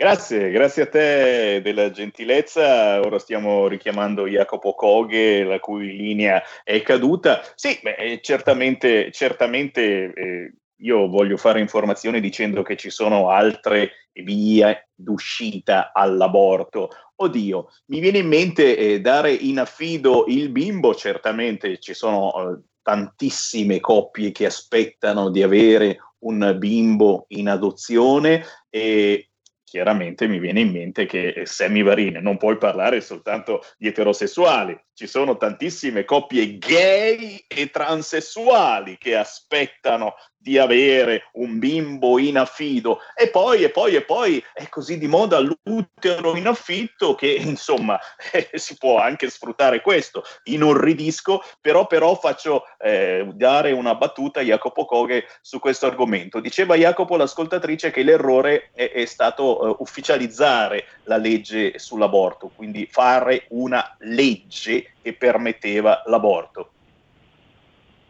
Grazie, grazie a te della gentilezza. Ora stiamo richiamando Jacopo Coghe, la cui linea è caduta. Sì, beh, certamente, certamente eh, io voglio fare informazione dicendo che ci sono altre vie d'uscita all'aborto. Oddio, mi viene in mente eh, dare in affido il bimbo, certamente ci sono eh, tantissime coppie che aspettano di avere un bimbo in adozione e chiaramente mi viene in mente che Sammy Varin non puoi parlare soltanto di eterosessuali, ci sono tantissime coppie gay e transessuali che aspettano di avere un bimbo in affido. E poi e poi e poi è così di moda l'utero in affitto che <laughs> insomma <laughs> eh, si può anche sfruttare questo. Inorridisco però però faccio eh, dare una battuta a Jacopo Coghe su questo argomento. Diceva Jacopo l'ascoltatrice che l'errore è, è stato uh, ufficializzare la legge sull'aborto quindi fare una legge che permetteva l'aborto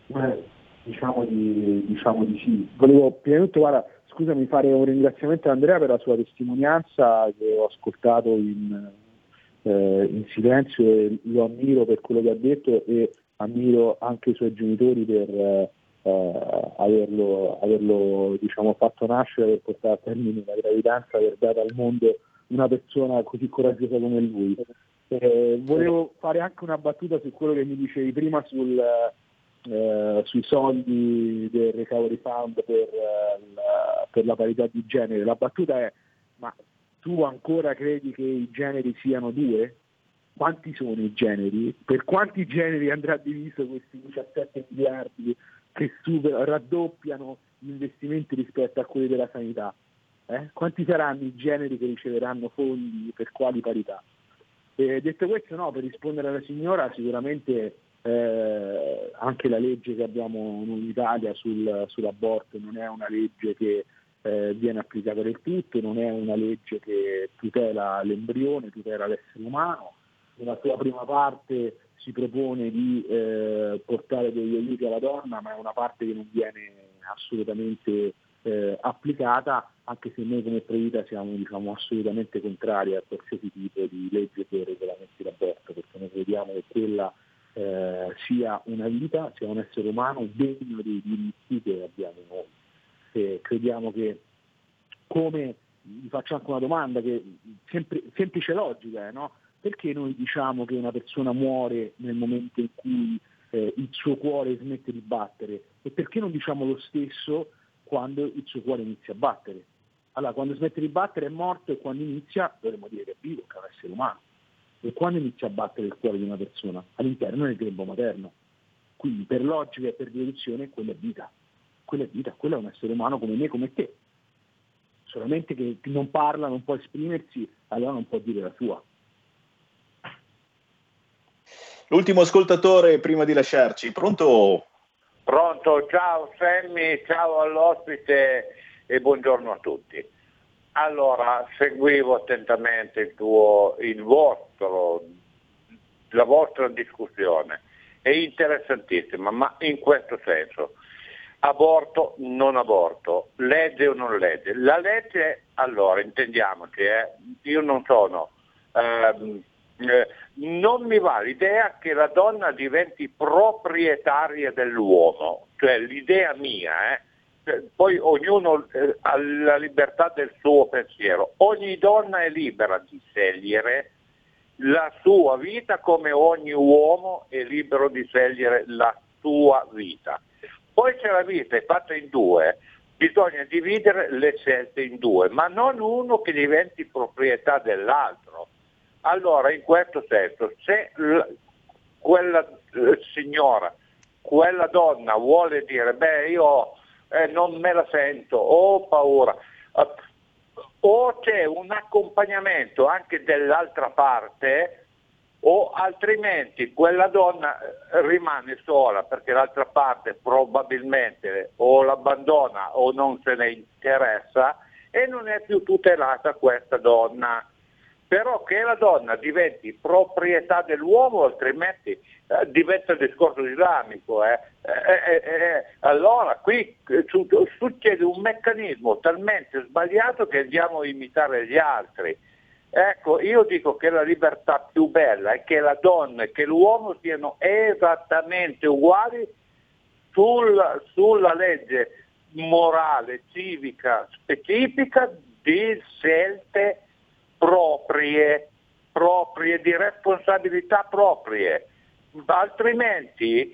Beh Diciamo di, diciamo di sì. Volevo prima di tutto, guarda, scusami, fare un ringraziamento a Andrea per la sua testimonianza che ho ascoltato in, eh, in silenzio e lo ammiro per quello che ha detto e ammiro anche i suoi genitori per eh, averlo, averlo diciamo, fatto nascere, aver portato a termine la gravidanza, aver dato al mondo una persona così coraggiosa come lui. Eh, volevo fare anche una battuta su quello che mi dicevi prima sul, eh, sui soldi del Recovery Fund per, eh, la, per la parità di genere. La battuta è, ma tu ancora credi che i generi siano due? Quanti sono i generi? Per quanti generi andrà diviso questi 17 miliardi che super, raddoppiano gli investimenti rispetto a quelli della sanità? Eh? Quanti saranno i generi che riceveranno fondi per quali parità? E detto questo, no, per rispondere alla signora, sicuramente eh, anche la legge che abbiamo in Italia sul, sull'aborto non è una legge che eh, viene applicata del tutto, non è una legge che tutela l'embrione, tutela l'essere umano. Nella sua prima parte si propone di eh, portare degli aiuti alla donna, ma è una parte che non viene assolutamente eh, applicata, anche se noi come Previta siamo diciamo, assolutamente contrari a qualsiasi tipo di legge che regolamenti l'aborto, perché noi crediamo che quella eh, sia una vita, sia un essere umano degno dei diritti che abbiamo noi. E crediamo che come, vi faccio anche una domanda che sempre, semplice logica, eh, no? perché noi diciamo che una persona muore nel momento in cui eh, il suo cuore smette di battere e perché non diciamo lo stesso quando il suo cuore inizia a battere? Allora, quando smette di battere è morto e quando inizia dovremmo dire che è vivo, che è un essere umano. E quando inizia a battere il cuore di una persona? All'interno del grembo materno. Quindi per logica e per deduzione quella è vita. Quella è vita, quello è un essere umano come me, come te. Solamente che non parla, non può esprimersi, allora non può dire la sua. L'ultimo ascoltatore prima di lasciarci, pronto? Pronto, ciao Sammy, ciao all'ospite e buongiorno a tutti. Allora, seguivo attentamente il tuo, il vostro, la vostra discussione, è interessantissima, ma in questo senso, aborto, non aborto, legge o non legge. La legge, allora, intendiamoci, eh, io non sono, ehm, eh, non mi va l'idea che la donna diventi proprietaria dell'uomo, cioè l'idea mia, eh, poi ognuno eh, ha la libertà del suo pensiero, ogni donna è libera di scegliere la sua vita come ogni uomo è libero di scegliere la sua vita. Poi c'è la vita, è fatta in due, bisogna dividere le scelte in due, ma non uno che diventi proprietà dell'altro. Allora, in questo senso, se l- quella eh, signora, quella donna vuole dire, beh, io eh, non me la sento, ho paura. Uh, o c'è un accompagnamento anche dell'altra parte o altrimenti quella donna eh, rimane sola perché l'altra parte probabilmente o l'abbandona o non se ne interessa e non è più tutelata questa donna. Però che la donna diventi proprietà dell'uomo altrimenti eh, diventa discorso islamico. Eh. Eh, eh, eh allora qui su- succede un meccanismo talmente sbagliato che andiamo a imitare gli altri. Ecco, io dico che la libertà più bella è che la donna e che l'uomo siano esattamente uguali sul, sulla legge morale, civica, specifica di scelte proprie, proprie, di responsabilità proprie. Altrimenti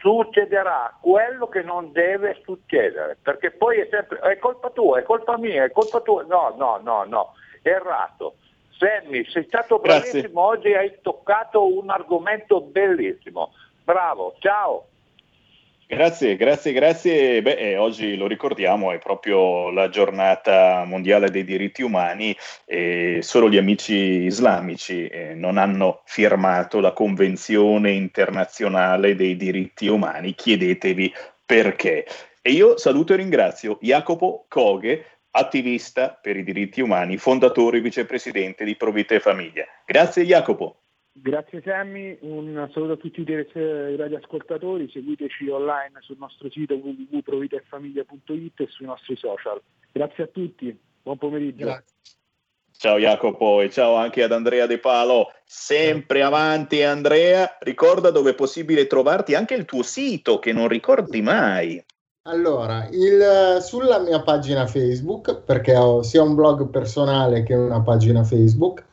succederà quello che non deve succedere, perché poi è sempre è colpa tua, è colpa mia, è colpa tua. No, no, no, no, errato. Sammy, sei stato bravissimo, Grazie. oggi hai toccato un argomento bellissimo. Bravo, ciao. Grazie, grazie, grazie. Beh, eh, oggi lo ricordiamo, è proprio la giornata mondiale dei diritti umani e solo gli amici islamici eh, non hanno firmato la Convenzione internazionale dei diritti umani. Chiedetevi perché. E io saluto e ringrazio Jacopo Coghe, attivista per i diritti umani, fondatore e vicepresidente di Provita e Famiglia. Grazie Jacopo. Grazie Sammy, un saluto a tutti i radioascoltatori, seguiteci online sul nostro sito www.provitaefamiglia.it e sui nostri social. Grazie a tutti, buon pomeriggio. Grazie. Ciao Jacopo e ciao anche ad Andrea De Palo. Sempre avanti Andrea, ricorda dove è possibile trovarti anche il tuo sito che non ricordi mai. Allora, il, sulla mia pagina Facebook, perché ho sia un blog personale che una pagina Facebook,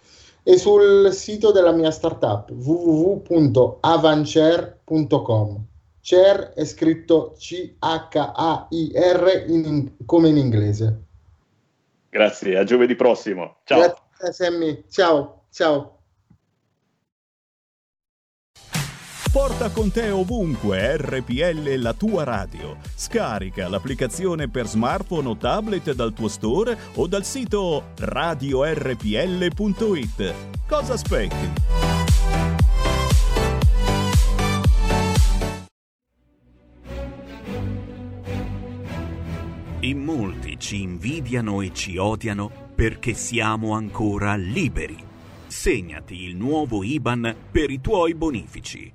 e sul sito della mia startup www.avancer.com. Chair è scritto C-H-A-I-R in, come in inglese. Grazie, a giovedì prossimo. Ciao. Grazie Sammy, ciao, ciao. Porta con te ovunque RPL la tua radio. Scarica l'applicazione per smartphone o tablet dal tuo store o dal sito radiorpl.it. Cosa aspetti? In molti ci invidiano e ci odiano perché siamo ancora liberi. Segnati il nuovo IBAN per i tuoi bonifici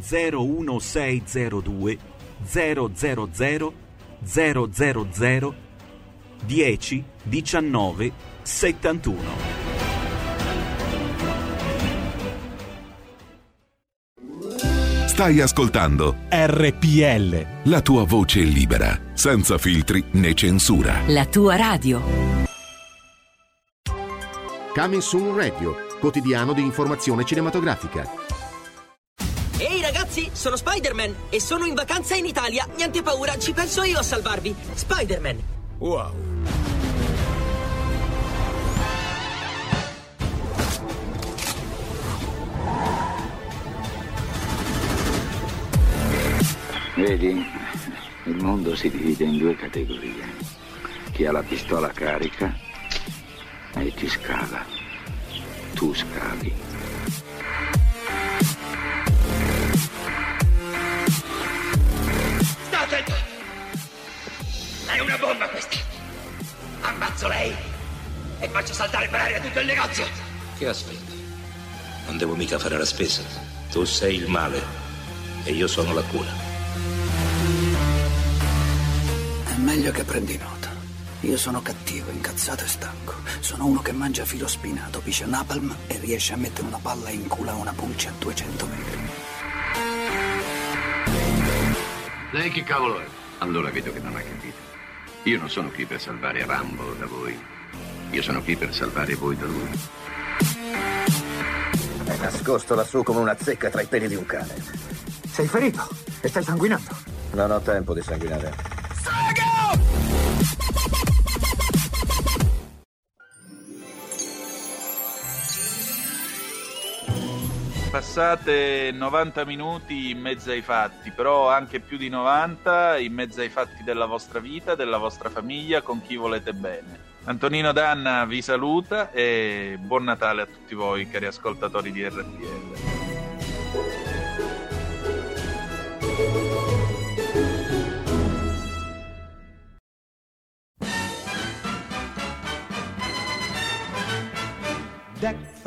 01602 000 000 10 19 71. Stai ascoltando RPL. La tua voce libera, senza filtri né censura. La tua radio. Coming Radio, quotidiano di informazione cinematografica ragazzi, sono Spider-Man e sono in vacanza in Italia. Niente paura, ci penso io a salvarvi. Spider-Man. Wow. Vedi, il mondo si divide in due categorie. Chi ha la pistola carica e ti scava. Tu scavi. È una bomba questa! Ammazzo lei e faccio saltare per aria tutto il negozio! Che aspetti? Non devo mica fare la spesa. Tu sei il male e io sono la cura. È meglio che prendi nota. Io sono cattivo, incazzato e stanco. Sono uno che mangia filo spinato, piscia napalm e riesce a mettere una palla in culo a una pulce a 200 metri. Lei che cavolo è? Allora vedo che non ha capito. Io non sono qui per salvare Rambo da voi. Io sono qui per salvare voi da lui. È nascosto lassù come una zecca tra i peli di un cane. Sei ferito e stai sanguinando. Non ho tempo di sanguinare. Passate 90 minuti in mezzo ai fatti, però anche più di 90 in mezzo ai fatti della vostra vita, della vostra famiglia, con chi volete bene. Antonino Danna vi saluta e buon Natale a tutti voi, cari ascoltatori di RTL.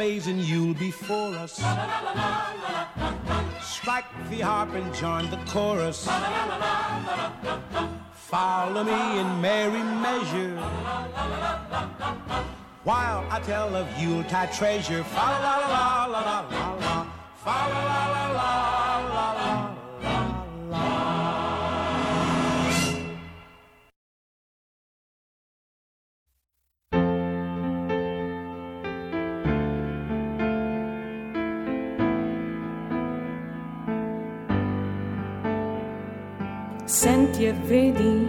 See you'll be for us. Strike the harp and join the chorus. Follow me in merry measure. While I tell of Yuletide treasure. La la la la la la la. La la la la la la. Senti e vedi,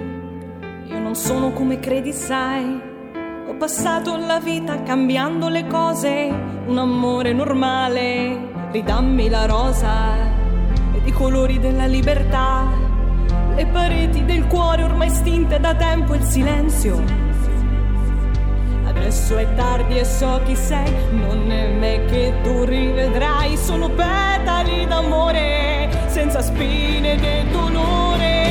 io non sono come credi, sai. Ho passato la vita cambiando le cose, un amore normale. Ridammi la rosa ed i colori della libertà, le pareti del cuore ormai stinte da tempo, il silenzio. Adesso è tardi e so chi sei, non è me che tu rivedrai, solo petali d'amore, senza spine né dolore.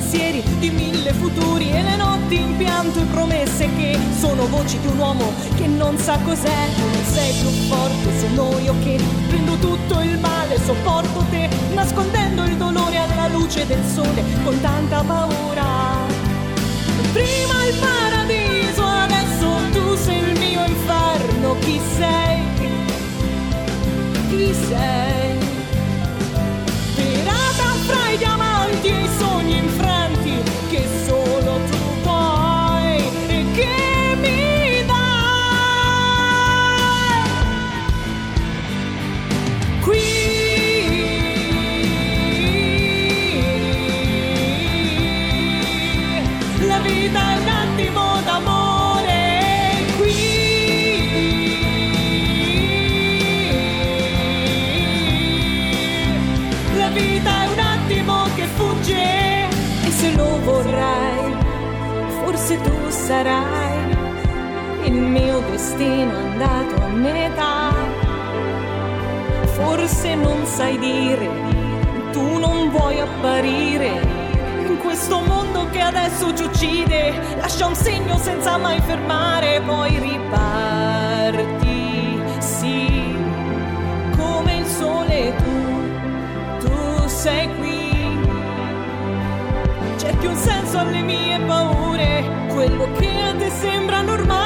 di mille futuri e le notti in pianto e promesse che sono voci di un uomo che non sa cos'è. Tu non sei più forte, sono io che prendo tutto il male, sopporto te, nascondendo il dolore alla luce del sole con tanta paura. Prima il paradiso, adesso tu sei il mio inferno, chi sei? Chi sei? Sarai il mio destino andato a metà. Forse non sai dire, tu non vuoi apparire in questo mondo che adesso ci uccide. Lascia un segno senza mai fermare, poi riparti. Sì, come il sole tu, tu sei qui. Cerchi un senso alle mie paure, quello che a sembra normale.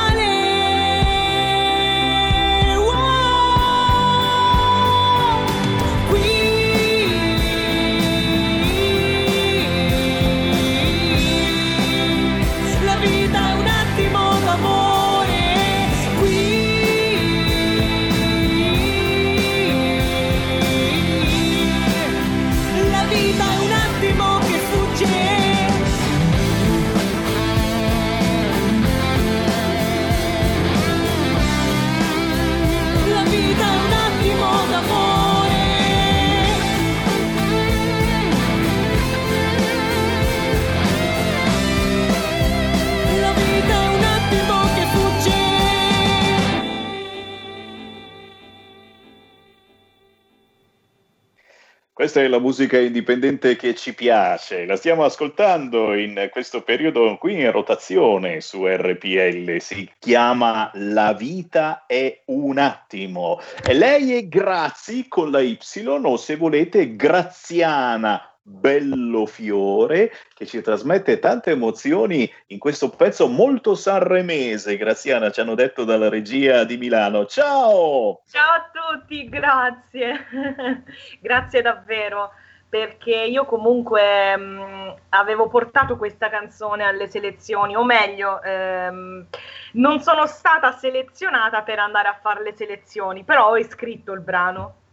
Questa è la musica indipendente che ci piace, la stiamo ascoltando in questo periodo qui in rotazione su RPL, si chiama La vita è un attimo. E lei è Grazi con la Y o se volete Graziana bello fiore che ci trasmette tante emozioni in questo pezzo molto sanremese. Graziana, ci hanno detto dalla regia di Milano. Ciao! Ciao a tutti, grazie. <laughs> grazie davvero perché io comunque mh, avevo portato questa canzone alle selezioni, o meglio, ehm, non sono stata selezionata per andare a fare le selezioni, però ho iscritto il brano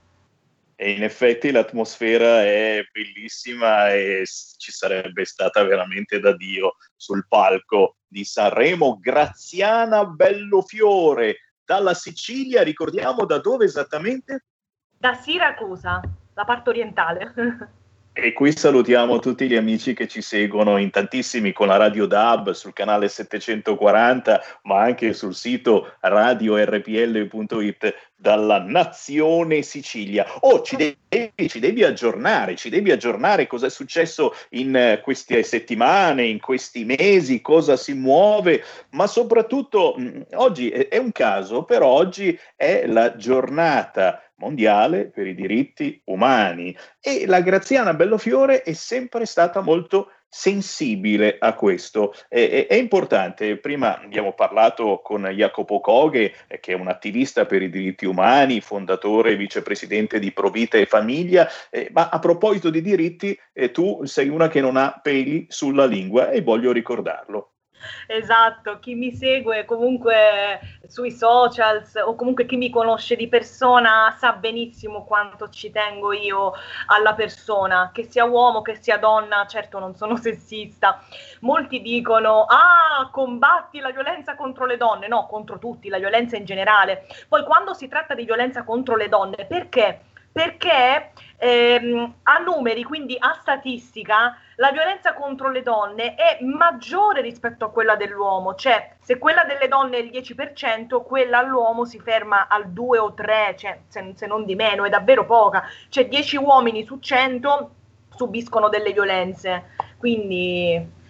e in effetti l'atmosfera è bellissima e ci sarebbe stata veramente da Dio sul palco di Sanremo. Graziana Bellofiore dalla Sicilia, ricordiamo da dove esattamente? Da Siracusa, la parte orientale. <laughs> E qui salutiamo tutti gli amici che ci seguono in tantissimi con la Radio DAB sul canale 740, ma anche sul sito radiorpl.it dalla nazione Sicilia. Oh, ci devi, ci devi aggiornare, ci devi aggiornare cosa è successo in queste settimane, in questi mesi, cosa si muove, ma soprattutto mh, oggi è un caso, però oggi è la giornata mondiale per i diritti umani e la Graziana Bellofiore è sempre stata molto sensibile a questo. È, è, importante, prima abbiamo parlato con Jacopo Coghe, eh, che è un attivista per i diritti umani, fondatore e vicepresidente di Provita e Famiglia, eh, ma a proposito di diritti, eh, tu sei una che non ha peli sulla lingua e voglio ricordarlo. Esatto, chi mi segue comunque sui socials o comunque chi mi conosce di persona sa benissimo quanto ci tengo io alla persona, che sia uomo, che sia donna, certo non sono <laughs> sessista. Molti dicono, ah, combatti la violenza contro le donne, no, contro tutti, la violenza in generale. Poi quando si tratta di violenza contro le donne, perché? Perché ehm, a numeri, quindi a statistica, la violenza contro le donne è maggiore rispetto a quella dell'uomo, cioè se quella delle donne è il 10%, quella all'uomo si ferma al 2 o 3, cioè, se, se non di meno, è davvero poca, cioè 10 uomini su 100 subiscono delle violenze, quindi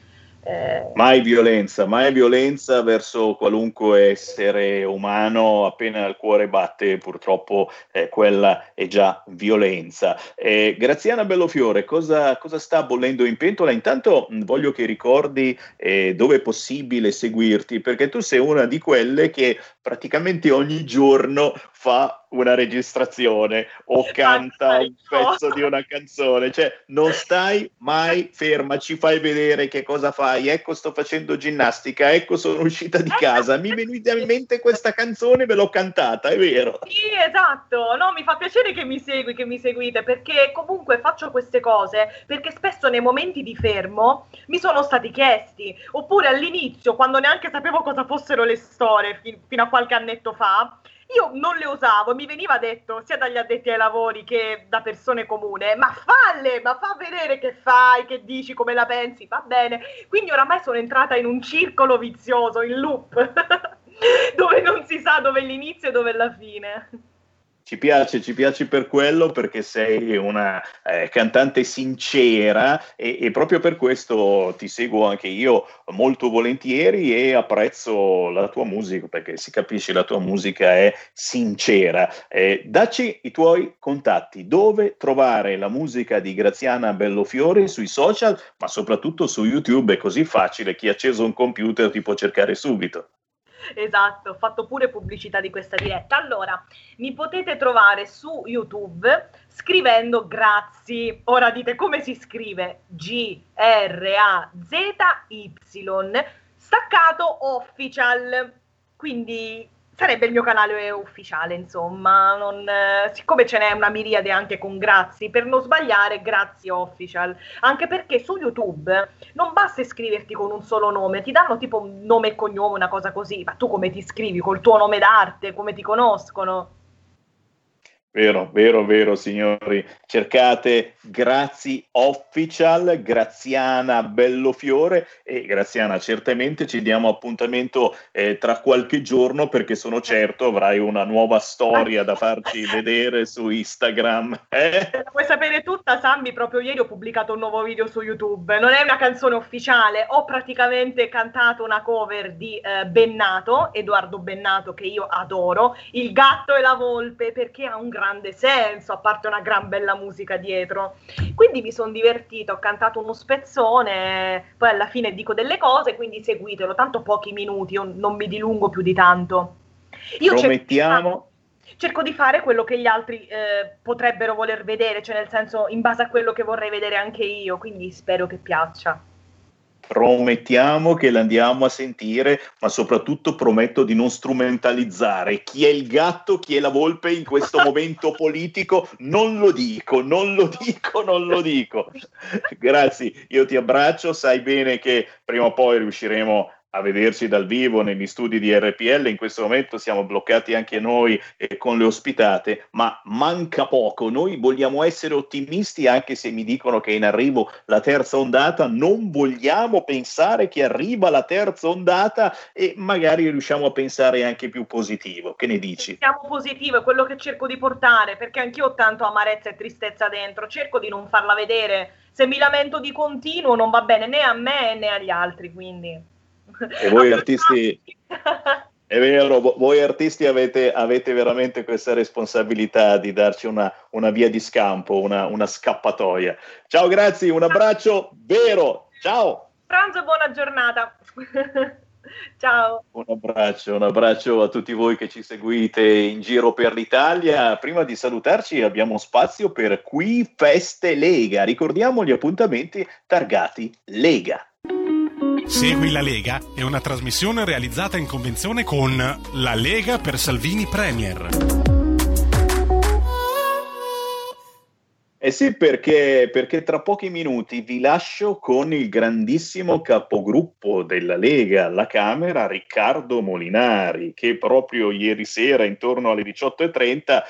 eh... Mai violenza, mai violenza verso qualunque essere umano, appena il cuore batte purtroppo eh, quella è già violenza. Eh, Graziana Bellofiore, cosa, cosa, sta bollendo in pentola? Intanto mh, voglio che ricordi eh, dove è possibile seguirti, perché tu sei una di quelle che praticamente ogni giorno fa una registrazione o canta un pezzo di una canzone, cioè non stai mai ferma, ci fai vedere che cosa fai, ecco sto facendo ginnastica, ecco sono uscita di casa, mi è venuta in mente questa canzone, ve l'ho cantata, è vero? Sì, esatto, no, mi fa piacere che mi segui, che mi seguite, perché comunque faccio queste cose, perché spesso nei momenti di fermo mi sono stati chiesti, oppure all'inizio, quando neanche sapevo cosa fossero le storie, fino a qualche annetto fa, io non le usavo, mi veniva detto sia dagli addetti ai lavori che da persone comune, ma falle, ma fa vedere che fai, che dici, come la pensi, va bene. Quindi oramai sono entrata in un circolo vizioso, in loop, <laughs> dove non si sa dove è l'inizio e dove è la fine. Ci piace, ci piace per quello perché sei una eh, cantante sincera e, e, proprio per questo ti seguo anche io molto volentieri e apprezzo la tua musica perché si capisce la tua musica è sincera. Eh, dacci i tuoi contatti, dove trovare la musica di Graziana Bellofiore sui social ma soprattutto su YouTube è così facile, chi ha acceso un computer ti può cercare subito. Esatto, ho fatto pure pubblicità di questa diretta. Allora, mi potete trovare su YouTube scrivendo grazie. Ora dite come si scrive? G-R-A-Z-Y staccato official. Quindi sarebbe il mio canale ufficiale, insomma, non, eh, siccome ce n'è una miriade anche con Grazi, per non sbagliare, Grazi Official, anche perché su YouTube non basta iscriverti con un solo nome, ti danno tipo nome e cognome, una cosa così, ma tu come ti iscrivi? Col tuo nome d'arte, come ti conoscono? Vero, vero, vero, signori. Cercate Grazi Official, Graziana Bellofiore e Graziana, certamente ci diamo appuntamento eh, tra qualche giorno perché sono certo avrai una nuova storia da farci <laughs> vedere su Instagram. Eh? Vuoi sapere tutta, Sammy? Proprio ieri ho pubblicato un nuovo video su YouTube. Non è una canzone ufficiale, ho praticamente cantato una cover di eh, Bennato, Edoardo Bennato, che io adoro, Il gatto e la volpe, perché ha un grande senso, a parte una gran bella musica dietro. Quindi mi sono divertita, ho cantato uno spezzone, poi alla fine dico delle cose, quindi seguitelo, tanto pochi minuti, io non mi dilungo più di tanto. Io Promettiamo. Cerco, cerco di fare quello che gli altri eh, potrebbero voler vedere, cioè nel senso in base a quello che vorrei vedere anche io, quindi spero che piaccia promettiamo che l'andiamo a sentire, ma soprattutto prometto di non strumentalizzare chi è il gatto, chi è la volpe in questo <laughs> momento politico. Non lo dico, non lo dico, non lo dico. Grazie, io ti abbraccio, sai bene che prima o poi riusciremo a vederci dal vivo negli studi di RPL. In questo momento siamo bloccati anche noi eh, con le ospitate, ma manca poco. Noi vogliamo essere ottimisti anche se mi dicono che è in arrivo la terza ondata. Non vogliamo pensare che arriva la terza ondata e magari riusciamo a pensare anche più positivo. Che ne dici? Siamo positivo, è quello che cerco di portare, perché anch'io ho tanto amarezza e tristezza dentro. Cerco di non farla vedere. Se mi lamento di continuo non va bene né a me né agli altri, quindi e voi artisti, è vero, voi artisti avete, avete, veramente questa responsabilità di darci una, una via di scampo, una, una, scappatoia. Ciao, grazie, un abbraccio vero, ciao. Pranzo buona giornata. <laughs> Ciao. Un abbraccio, un abbraccio a tutti voi che ci seguite in giro per l'Italia. Prima di salutarci abbiamo spazio per Qui Feste Lega. Ricordiamo gli appuntamenti targati Lega. Segui la Lega è una trasmissione realizzata in convenzione con La Lega per Salvini Premier. Eh sì, perché, perché, tra pochi minuti vi lascio con il grandissimo capogruppo della Lega alla Camera, Riccardo Molinari, che proprio ieri sera, intorno alle 18.30,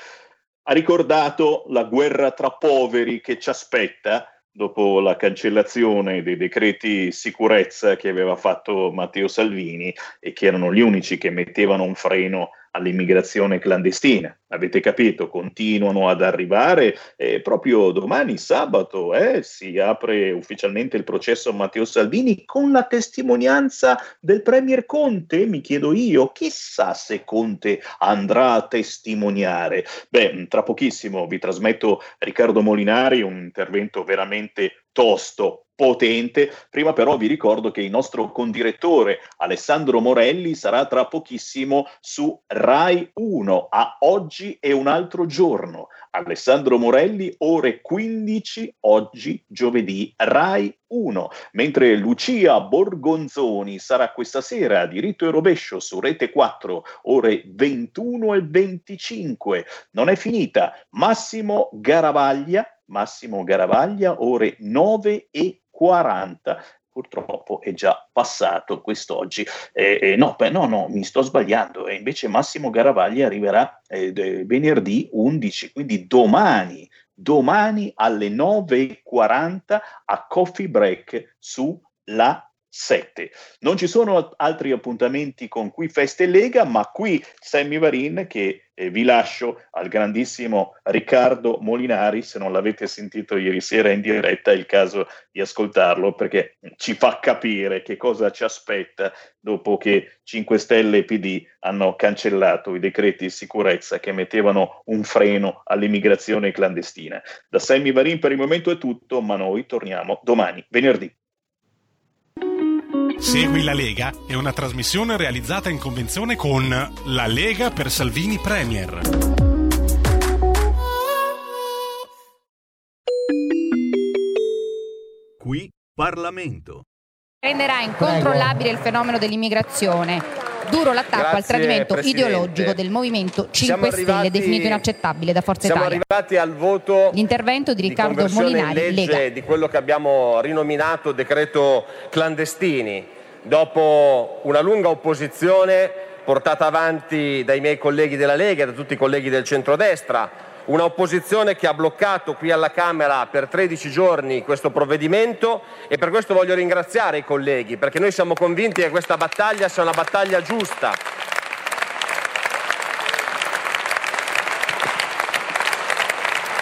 ha ricordato la guerra tra poveri che ci aspetta dopo la cancellazione dei decreti sicurezza che aveva fatto Matteo Salvini e che erano gli unici che mettevano un freno all'immigrazione clandestina. Avete capito? Continuano ad arrivare e proprio domani, sabato, eh, si apre ufficialmente il processo a Matteo Salvini con la testimonianza del Premier Conte, mi chiedo io. Chissà se Conte andrà a testimoniare. Beh, tra pochissimo vi trasmetto Riccardo Molinari, un intervento veramente tosto, potente. Prima però vi ricordo che il nostro condirettore Alessandro Morelli sarà tra pochissimo su Rai 1 a oggi e un altro giorno. Alessandro Morelli, ore 15, oggi giovedì, Rai 1, mentre Lucia Borgonzoni sarà questa sera a diritto e rovescio su Rete 4, ore 21 e 25. Non è finita, Massimo Garavaglia, Massimo Garavaglia, ore 9 e 40 purtroppo è già passato quest'oggi. Eh, eh, no, beh, no, no, mi sto sbagliando. E invece Massimo Garavaglia arriverà eh, venerdì 11, quindi domani, domani alle 9.40 a Coffee Break su La 7. Non ci sono altri appuntamenti con qui Feste Lega, ma qui Sammy Varin che eh, vi lascio al grandissimo Riccardo Molinari, se non l'avete sentito ieri sera in diretta è il caso di ascoltarlo perché ci fa capire che cosa ci aspetta dopo che 5 Stelle e PD hanno cancellato i decreti di sicurezza che mettevano un freno all'immigrazione clandestina. Da Sammy Varin per il momento è tutto, ma noi torniamo domani, venerdì. Segui la Lega è una trasmissione realizzata in convenzione con La Lega per Salvini Premier. Qui Parlamento. Renderà incontrollabile il fenomeno dell'immigrazione. Duro l'attacco Grazie, al tradimento Presidente. ideologico del Movimento 5 Siamo Stelle, arrivati- definito inaccettabile da Forza Siamo Italia. arrivati al voto L'intervento di Riccardo in Molinari, legge Lega. di quello che abbiamo rinominato decreto clandestini. Dopo una lunga opposizione portata avanti dai miei colleghi della Lega e da tutti i colleghi del centrodestra, una opposizione che ha bloccato qui alla Camera per 13 giorni questo provvedimento e per questo voglio ringraziare i colleghi perché noi siamo convinti che questa battaglia sia una battaglia giusta.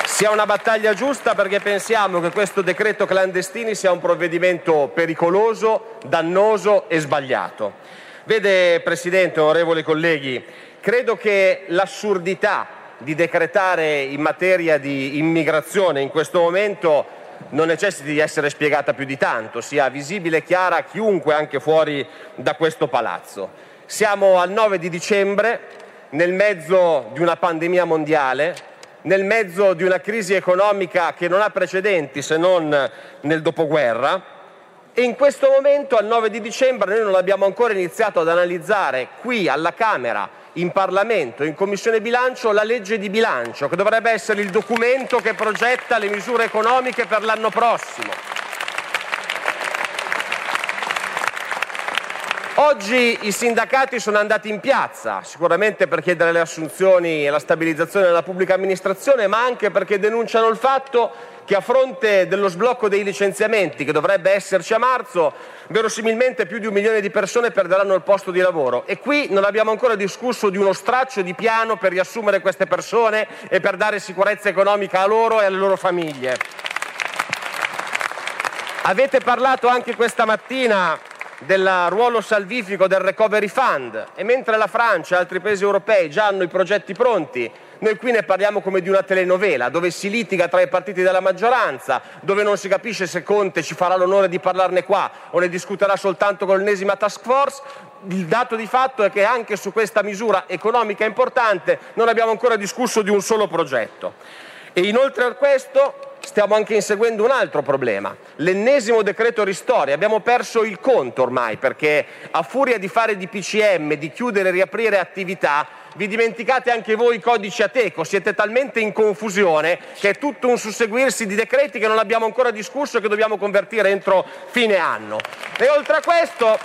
Sia una battaglia giusta perché pensiamo che questo decreto clandestini sia un provvedimento pericoloso, dannoso e sbagliato. Vede Presidente, onorevoli colleghi, credo che l'assurdità di decretare in materia di immigrazione in questo momento non necessiti di essere spiegata più di tanto, sia visibile e chiara a chiunque anche fuori da questo palazzo. Siamo al 9 di dicembre, nel mezzo di una pandemia mondiale, nel mezzo di una crisi economica che non ha precedenti se non nel dopoguerra e in questo momento, al 9 di dicembre, noi non abbiamo ancora iniziato ad analizzare qui alla Camera, in Parlamento, in Commissione bilancio, la legge di bilancio, che dovrebbe essere il documento che progetta le misure economiche per l'anno prossimo. Oggi i sindacati sono andati in piazza, sicuramente per chiedere le assunzioni e la stabilizzazione della pubblica amministrazione, ma anche perché denunciano il fatto che a fronte dello sblocco dei licenziamenti, che dovrebbe esserci a marzo, verosimilmente più di un milione di persone perderanno il posto di lavoro. E qui non abbiamo ancora discusso di uno straccio di piano per riassumere queste persone e per dare sicurezza economica a loro e alle loro famiglie. Avete parlato anche questa mattina del ruolo salvifico del recovery fund e mentre la Francia e altri paesi europei già hanno i progetti pronti, noi qui ne parliamo come di una telenovela, dove si litiga tra i partiti della maggioranza, dove non si capisce se Conte ci farà l'onore di parlarne qua o ne discuterà soltanto con l'ennesima task force. Il dato di fatto è che anche su questa misura economica importante non abbiamo ancora discusso di un solo progetto. E inoltre a questo stiamo anche inseguendo un altro problema, l'ennesimo decreto ristori. Abbiamo perso il conto ormai perché a furia di fare di PCM, di chiudere e riaprire attività, vi dimenticate anche voi i codici Ateco, siete talmente in confusione che è tutto un susseguirsi di decreti che non abbiamo ancora discusso e che dobbiamo convertire entro fine anno. E oltre a questo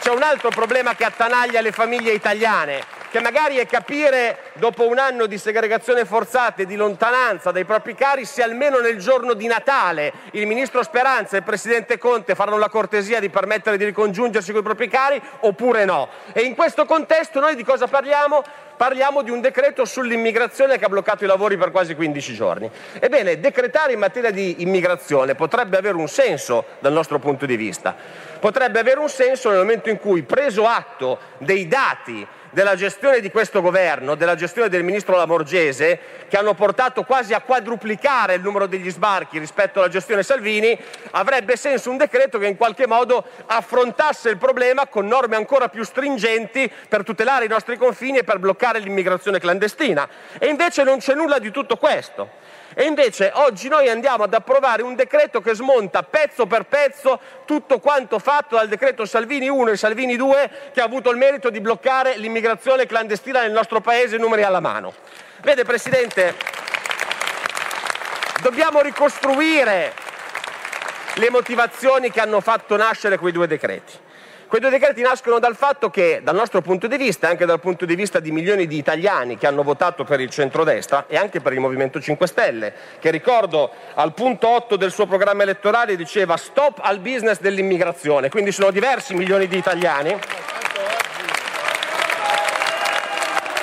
c'è un altro problema che attanaglia le famiglie italiane che magari è capire dopo un anno di segregazione forzata e di lontananza dai propri cari se almeno nel giorno di Natale il ministro Speranza e il presidente Conte faranno la cortesia di permettere di ricongiungersi con i propri cari oppure no. E in questo contesto noi di cosa parliamo? Parliamo di un decreto sull'immigrazione che ha bloccato i lavori per quasi 15 giorni. Ebbene, decretare in materia di immigrazione potrebbe avere un senso dal nostro punto di vista. Potrebbe avere un senso nel momento in cui, preso atto dei dati della gestione di questo governo, della gestione del ministro Lamorgese, che hanno portato quasi a quadruplicare il numero degli sbarchi rispetto alla gestione Salvini, avrebbe senso un decreto che in qualche modo affrontasse il problema con norme ancora più stringenti per tutelare i nostri confini e per bloccare l'immigrazione clandestina. E invece non c'è nulla di tutto questo. E invece oggi noi andiamo ad approvare un decreto che smonta pezzo per pezzo tutto quanto fatto dal decreto Salvini 1 e Salvini 2 che ha avuto il merito di bloccare l'immigrazione clandestina nel nostro paese numeri alla mano. Vede Presidente, dobbiamo ricostruire le motivazioni che hanno fatto nascere quei due decreti. Quei due decreti nascono dal fatto che, dal nostro punto di vista, e anche dal punto di vista di milioni di italiani che hanno votato per il centrodestra e anche per il Movimento 5 Stelle, che ricordo al punto 8 del suo programma elettorale diceva stop al business dell'immigrazione, quindi sono diversi milioni di italiani,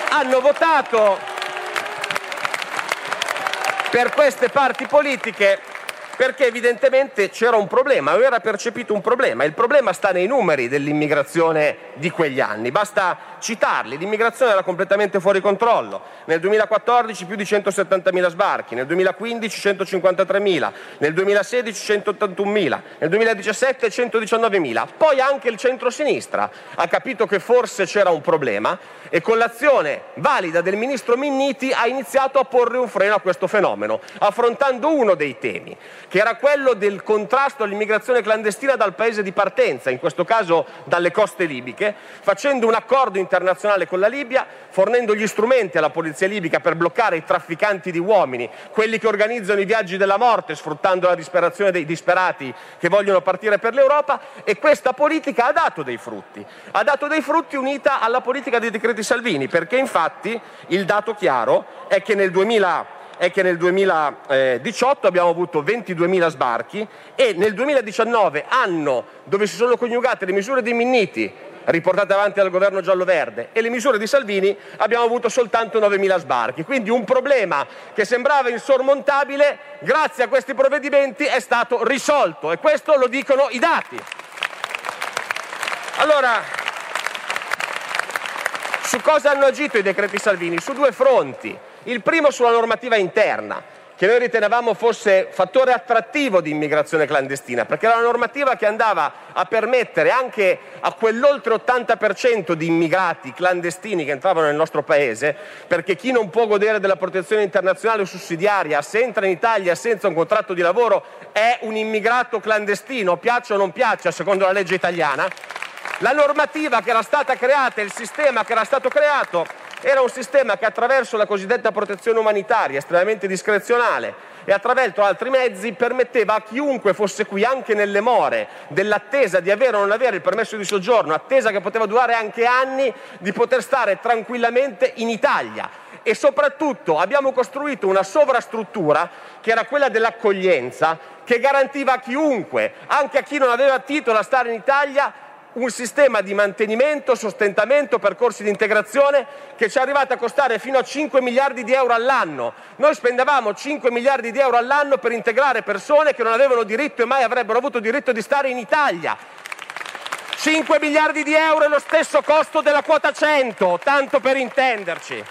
hanno votato per queste parti politiche perché evidentemente c'era un problema, era percepito un problema. Il problema sta nei numeri dell'immigrazione di quegli anni, basta citarli. L'immigrazione era completamente fuori controllo. Nel 2014 più di 170.000 sbarchi, nel 2015 153.000, nel 2016 181.000, nel 2017 119.000. Poi anche il centro-sinistra ha capito che forse c'era un problema e con l'azione valida del ministro Minniti ha iniziato a porre un freno a questo fenomeno, affrontando uno dei temi, che era quello del contrasto all'immigrazione clandestina dal paese di partenza, in questo caso dalle coste libiche, facendo un accordo internazionale con la Libia, fornendo gli strumenti alla polizia libica per bloccare i trafficanti di uomini, quelli che organizzano i viaggi della morte sfruttando la disperazione dei disperati che vogliono partire per l'Europa e questa politica ha dato dei frutti, ha dato dei frutti unita alla politica dei decreti Salvini, perché infatti il dato chiaro è che nel 2000 è che nel 2018 abbiamo avuto 22.000 sbarchi e nel 2019, anno dove si sono coniugate le misure di Minniti riportate avanti dal governo giallo-verde e le misure di Salvini abbiamo avuto soltanto 9.000 sbarchi. Quindi un problema che sembrava insormontabile, grazie a questi provvedimenti è stato risolto e questo lo dicono i dati. Allora, su cosa hanno agito i decreti Salvini? Su due fronti. Il primo sulla normativa interna che noi ritenevamo fosse fattore attrattivo di immigrazione clandestina, perché era una normativa che andava a permettere anche a quell'oltre 80% di immigrati clandestini che entravano nel nostro paese, perché chi non può godere della protezione internazionale sussidiaria se entra in Italia senza un contratto di lavoro è un immigrato clandestino, piaccia o non piaccia, secondo la legge italiana. La normativa che era stata creata, il sistema che era stato creato era un sistema che attraverso la cosiddetta protezione umanitaria, estremamente discrezionale, e attraverso altri mezzi permetteva a chiunque fosse qui, anche nelle more dell'attesa di avere o non avere il permesso di soggiorno, attesa che poteva durare anche anni, di poter stare tranquillamente in Italia. E soprattutto abbiamo costruito una sovrastruttura che era quella dell'accoglienza, che garantiva a chiunque, anche a chi non aveva titolo a stare in Italia, un sistema di mantenimento, sostentamento, percorsi di integrazione che ci è arrivato a costare fino a 5 miliardi di euro all'anno. Noi spendevamo 5 miliardi di euro all'anno per integrare persone che non avevano diritto e mai avrebbero avuto diritto di stare in Italia. 5 miliardi di euro è lo stesso costo della quota 100, tanto per intenderci.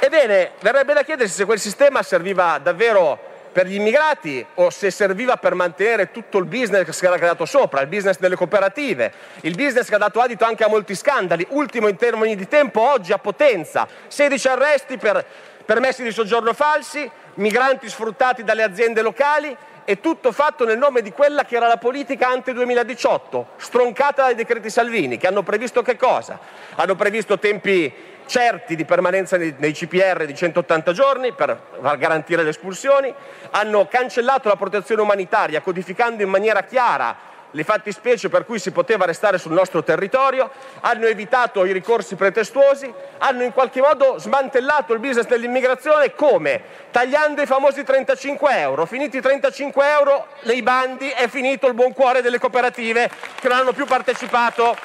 Ebbene, verrebbe da chiedersi se quel sistema serviva davvero per gli immigrati o se serviva per mantenere tutto il business che era creato sopra, il business delle cooperative, il business che ha dato adito anche a molti scandali, ultimo in termini di tempo oggi a Potenza, 16 arresti per permessi di soggiorno falsi, migranti sfruttati dalle aziende locali e tutto fatto nel nome di quella che era la politica ante 2018, stroncata dai decreti Salvini, che hanno previsto che cosa? Hanno previsto tempi certi di permanenza nei CPR di 180 giorni per garantire le espulsioni, hanno cancellato la protezione umanitaria codificando in maniera chiara le fattispecie per cui si poteva restare sul nostro territorio, hanno evitato i ricorsi pretestuosi, hanno in qualche modo smantellato il business dell'immigrazione come? Tagliando i famosi 35 euro. Finiti i 35 euro nei bandi è finito il buon cuore delle cooperative che non hanno più partecipato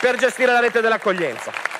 per gestire la rete dell'accoglienza.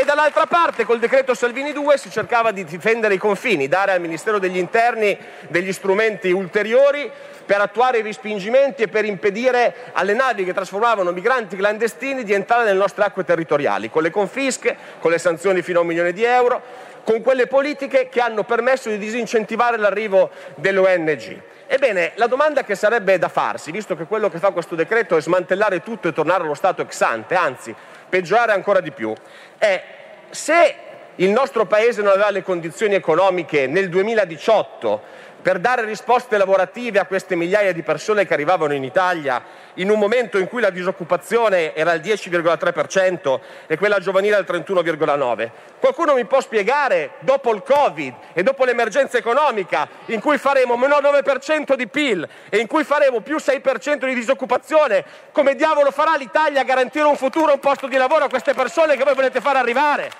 E dall'altra parte col decreto Salvini 2 si cercava di difendere i confini, dare al Ministero degli Interni degli strumenti ulteriori per attuare i respingimenti e per impedire alle navi che trasformavano migranti clandestini di entrare nelle nostre acque territoriali, con le confische, con le sanzioni fino a un milione di euro, con quelle politiche che hanno permesso di disincentivare l'arrivo delle ONG. Ebbene, la domanda che sarebbe da farsi, visto che quello che fa questo decreto è smantellare tutto e tornare allo stato ex ante, anzi peggiorare ancora di più, è se il nostro Paese non aveva le condizioni economiche nel 2018 per dare risposte lavorative a queste migliaia di persone che arrivavano in Italia in un momento in cui la disoccupazione era al 10,3% e quella giovanile al 31,9%. Qualcuno mi può spiegare, dopo il Covid e dopo l'emergenza economica, in cui faremo meno 9% di PIL e in cui faremo più 6% di disoccupazione, come diavolo farà l'Italia a garantire un futuro, un posto di lavoro a queste persone che voi volete far arrivare?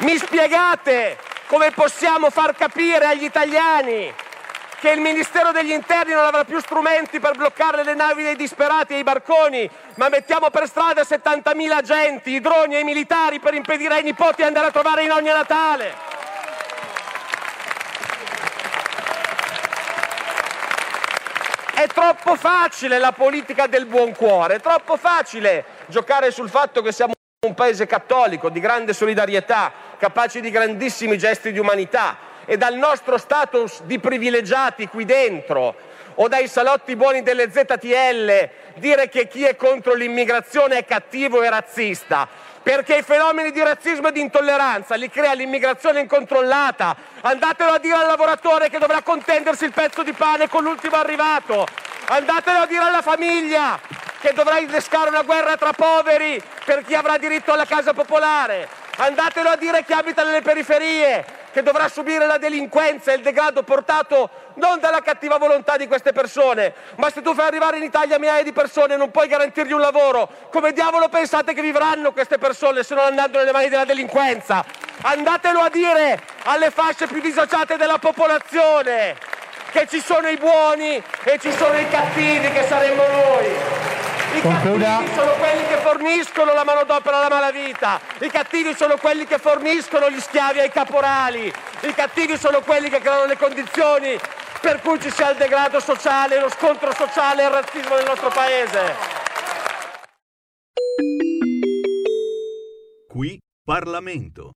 Mi spiegate come possiamo far capire agli italiani che il Ministero degli Interni non avrà più strumenti per bloccare le navi dei disperati e i barconi, ma mettiamo per strada 70.000 agenti, i droni e i militari per impedire ai nipoti di andare a trovare in ogni Natale. È troppo facile la politica del buon cuore, è troppo facile giocare sul fatto che siamo un paese cattolico, di grande solidarietà, capace di grandissimi gesti di umanità e dal nostro status di privilegiati qui dentro o dai salotti buoni delle ZTL dire che chi è contro l'immigrazione è cattivo e razzista perché i fenomeni di razzismo e di intolleranza li crea l'immigrazione incontrollata. Andatelo a dire al lavoratore che dovrà contendersi il pezzo di pane con l'ultimo arrivato. Andatelo a dire alla famiglia che dovrà innescare una guerra tra poveri per chi avrà diritto alla casa popolare. Andatelo a dire a chi abita nelle periferie che dovrà subire la delinquenza e il degrado portato non dalla cattiva volontà di queste persone, ma se tu fai arrivare in Italia migliaia di persone e non puoi garantirgli un lavoro, come diavolo pensate che vivranno queste persone se non andando nelle mani della delinquenza? Andatelo a dire alle fasce più disagiate della popolazione che ci sono i buoni e ci sono i cattivi che saremmo noi. I Concluda. cattivi sono quelli che forniscono la manodopera alla malavita, i cattivi sono quelli che forniscono gli schiavi ai caporali, i cattivi sono quelli che creano le condizioni per cui ci sia il degrado sociale, lo scontro sociale e il razzismo nel nostro paese. Qui Parlamento.